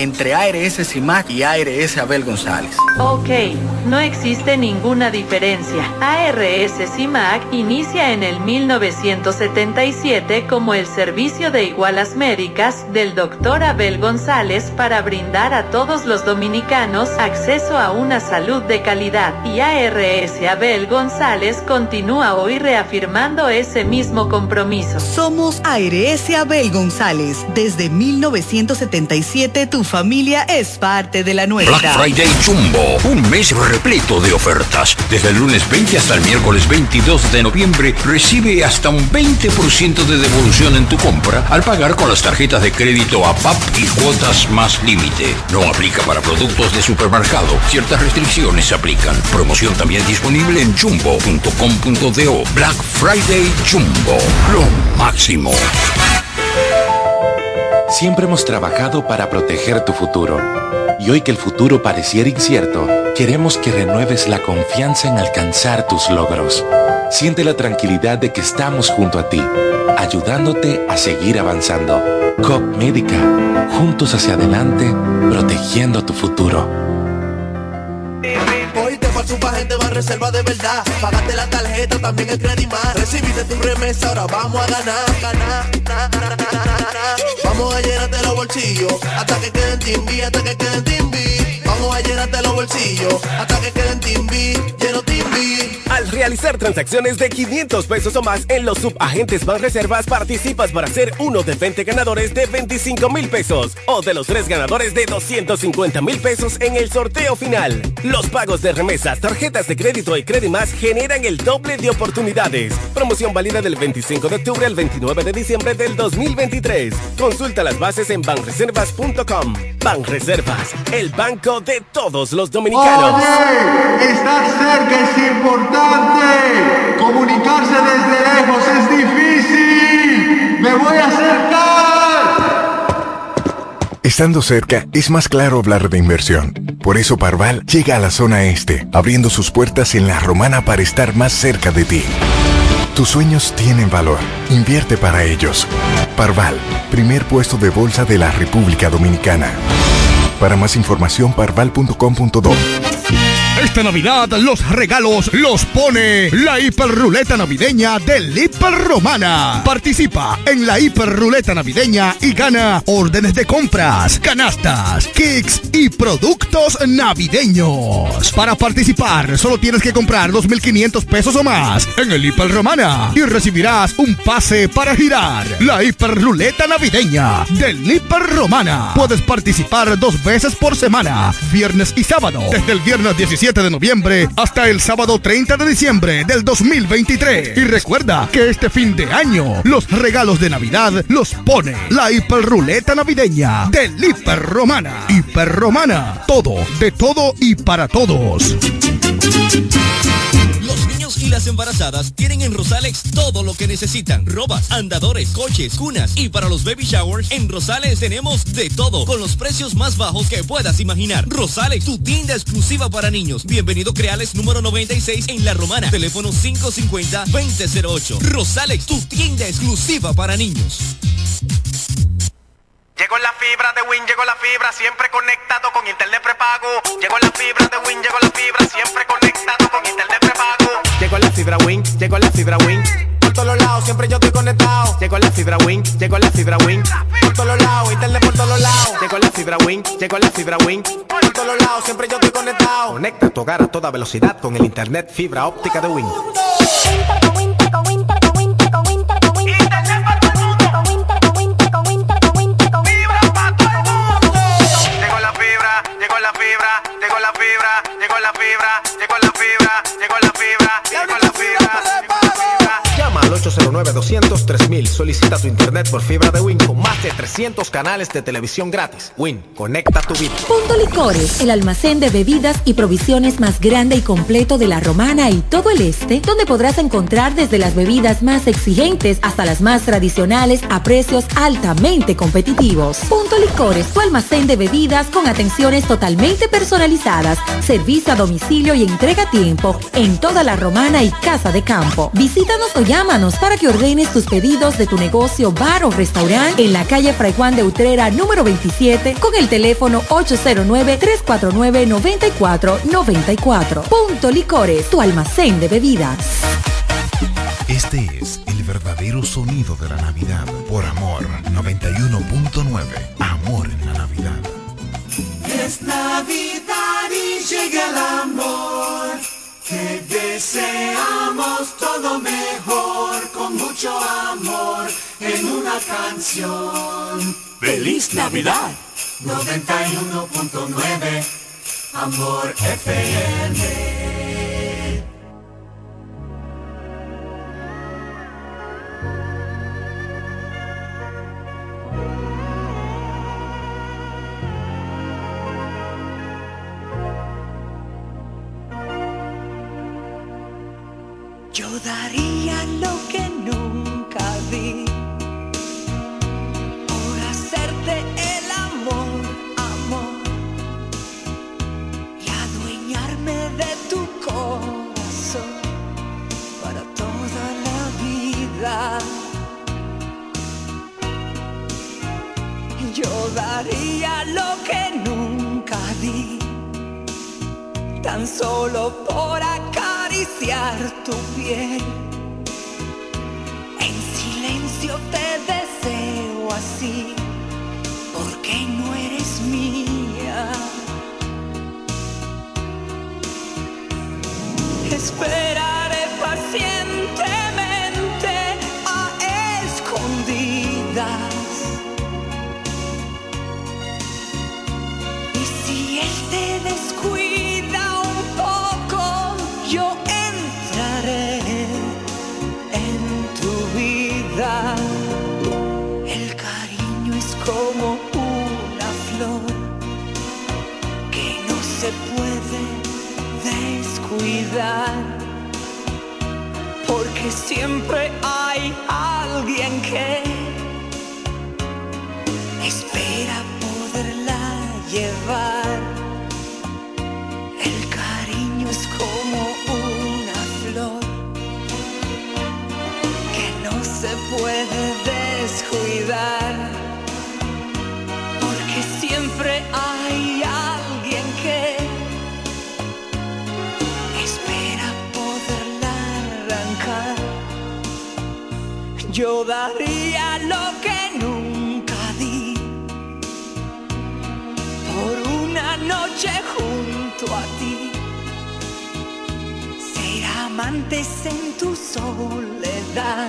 [SPEAKER 25] entre ARS CIMAC y ARS Abel González?
[SPEAKER 26] Ok, no existe ninguna diferencia. ARS CIMAC inicia en el 1977 como el servicio de igualas médicas del Dr. Abel González para brindar a todos los dominicanos acceso a una salud de calidad. Y ARS Abel González continúa hoy reafirmando ese mismo compromiso.
[SPEAKER 27] Somos ARS Abel González. Desde 1977 tu familia es parte de la nuestra.
[SPEAKER 28] Black Friday Jumbo, un mes repleto de ofertas. Desde el lunes 20 hasta el miércoles 22 de noviembre, recibe hasta un 20% de devolución en tu compra al pagar con las tarjetas de crédito a PAP y cuotas más límite. No aplica para productos de supermercado. Ciertas restricciones se aplican. Promoción también disponible en jumbo.com.do. Black Friday Jumbo, lo máximo.
[SPEAKER 18] Siempre hemos trabajado para proteger tu futuro. Y hoy que el futuro pareciera incierto, queremos que renueves la confianza en alcanzar tus logros. Siente la tranquilidad de que estamos junto a ti, ayudándote a seguir avanzando. COP Médica, juntos hacia adelante, protegiendo tu futuro.
[SPEAKER 29] Hoy te paso pa' gente más reserva de verdad. Pagaste la tarjeta, también el Credimar. Recibiste tu remesa, ahora vamos a ganar. Vamos a llenarte los bolsillos hasta que queden timbi, hasta que queden timbi.
[SPEAKER 3] Vamos a llenarte los bolsillos hasta que queden timbi, lleno timbi.
[SPEAKER 30] Al realizar transacciones de 500 pesos o más en los subagentes Banreservas, participas para ser uno de 20 ganadores de 25 mil pesos o de los tres ganadores de 250 mil pesos en el sorteo final. Los pagos de remesas, tarjetas de crédito y más generan el doble de oportunidades. Promoción válida del 25 de octubre al 29 de diciembre del 2023. Consulta las bases en banreservas.com. Banreservas, el banco de todos los dominicanos.
[SPEAKER 31] Oye, estar cerca es importante. Comunicarse desde lejos es difícil. Me voy a acercar.
[SPEAKER 1] Estando cerca, es más claro hablar de inversión. Por eso Parval llega a la zona este, abriendo sus puertas en la romana para estar más cerca de ti. Tus sueños tienen valor. Invierte para ellos. Parval, primer puesto de bolsa de la República Dominicana. Para más información, parval.com.do.
[SPEAKER 32] Esta Navidad los regalos los pone la hiperruleta navideña del Hiper Romana. Participa en la hiperruleta navideña y gana órdenes de compras, canastas, kicks y productos navideños. Para participar solo tienes que comprar 2.500 pesos o más en el Hiper Romana y recibirás un pase para girar. La hiperruleta navideña del Hiper Romana. Puedes participar dos veces por semana, viernes y sábado, desde el viernes 17 de noviembre hasta el sábado 30 de diciembre del 2023. Y recuerda que este fin de año los regalos de Navidad los pone la hiperruleta navideña del Hiper Romana. Hiper Romana, todo, de todo y para todos.
[SPEAKER 22] Y las embarazadas tienen en Rosalex todo lo que necesitan. Robas, andadores, coches, cunas y para los baby showers en Rosales tenemos de todo con los precios más bajos que puedas imaginar. Rosalex, tu tienda exclusiva para niños. Bienvenido Creales número 96 en La Romana. Teléfono 550-2008. Rosalex, tu tienda exclusiva para niños.
[SPEAKER 33] Llegó la fibra de Win, llegó la fibra, siempre conectado con internet prepago. Llegó la fibra de Win, llegó la fibra, siempre conectado con internet prepago.
[SPEAKER 34] Llegó la fibra Win, llegó la fibra Win. Por todos lados, siempre yo estoy conectado. Llegó la fibra Win, llegó la fibra Win. Por todos lados, internet por todos lados. Llegó la fibra Win, llegó la fibra Win. Por todos lados, siempre yo estoy conectado. Conecta tu hogar a toda velocidad con el internet fibra óptica de Win.
[SPEAKER 33] Llegó la fibra, llegó la fibra, llegó la fibra, llegó la fibra, llegó la
[SPEAKER 34] 809-200-3000. Solicita tu internet por fibra de Win con más de 300 canales de televisión gratis. Win, conecta tu vida.
[SPEAKER 35] Punto Licores, el almacén de bebidas y provisiones más grande y completo de la Romana y todo el este, donde podrás encontrar desde las bebidas más exigentes hasta las más tradicionales a precios altamente competitivos. Punto Licores, tu almacén de bebidas con atenciones totalmente personalizadas, servicio a domicilio y entrega a tiempo en toda la Romana y Casa de Campo. Visítanos o llámanos para que ordenes tus pedidos de tu negocio, bar o restaurante en la calle Fray Juan de Utrera número 27 con el teléfono 809-349-9494. Punto Licores, tu almacén de bebidas.
[SPEAKER 29] Este es el verdadero sonido de la Navidad. Por Amor 91.9. Amor en la Navidad.
[SPEAKER 3] Es Navidad y llega el amor. Que deseamos todo mejor con mucho amor en una canción.
[SPEAKER 36] ¡Feliz Navidad!
[SPEAKER 3] 91.9 Amor FM.
[SPEAKER 37] Yo daría lo que nunca di por hacerte el amor, amor, y adueñarme de tu corazón para toda la vida. Yo daría lo que nunca di tan solo por acariciar tu piel. En silencio te deseo así,
[SPEAKER 36] siempre Yo daría lo que nunca di por una noche junto a ti. Ser amantes en tu soledad,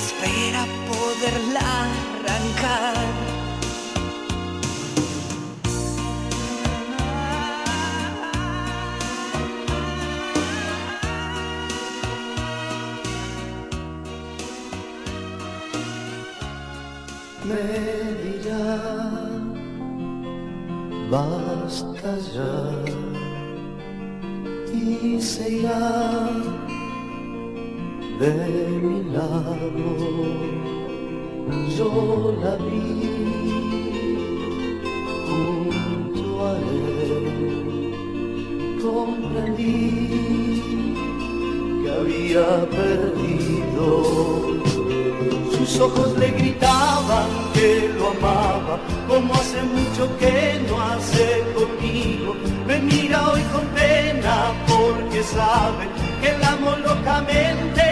[SPEAKER 36] espera poderla arrancar.
[SPEAKER 24] me dirán, basta ya, y se irá de mi lado. Yo la vi junto a él, comprendí que había perdido sus ojos le gritaban que lo amaba, como hace mucho que no hace conmigo. Me mira hoy con pena porque sabe que la amo locamente.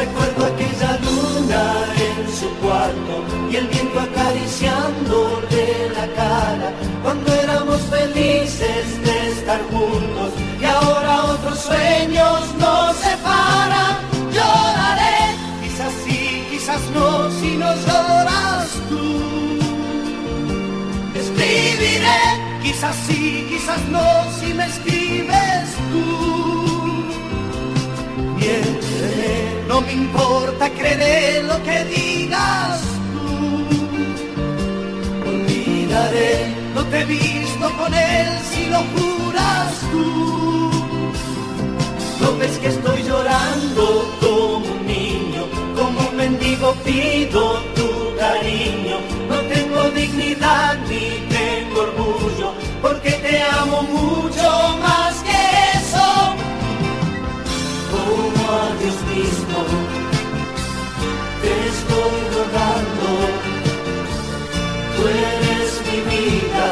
[SPEAKER 24] Recuerdo aquella luna en su cuarto y el viento acariciándole la cara cuando éramos felices de estar juntos y ahora otros sueños nos separan. Lloraré quizás sí, quizás no, si no lloras tú. Escribiré, quizás sí, quizás no, si me escribes tú. Miénteme, no me importa, creeré lo que digas tú. Olvidaré, no te he visto con él si lo juras tú. No ves que estoy llorando como un niño, como un mendigo pido tu cariño. No tengo dignidad ni tengo orgullo, porque te amo mucho más que Dios mismo, te estoy rogando, tú eres mi vida.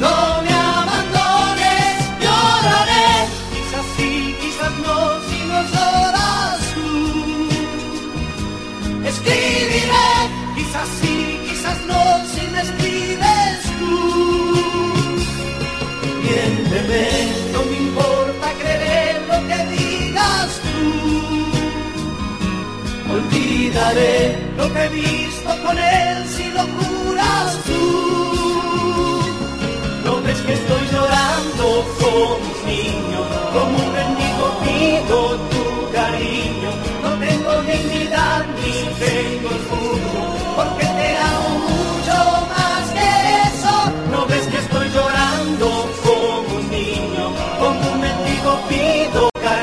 [SPEAKER 24] No me abandones, lloraré, quizás sí, quizás no, si no lloras tú. Escribiré, quizás sí, quizás no, si me escribes tú. Miénteme, no me importa. olvidaré lo que he visto con él si lo curas tú. No ves que estoy llorando como un niño, como un rendido pido tu cariño. No tengo dignidad ni tengo orgullo, porque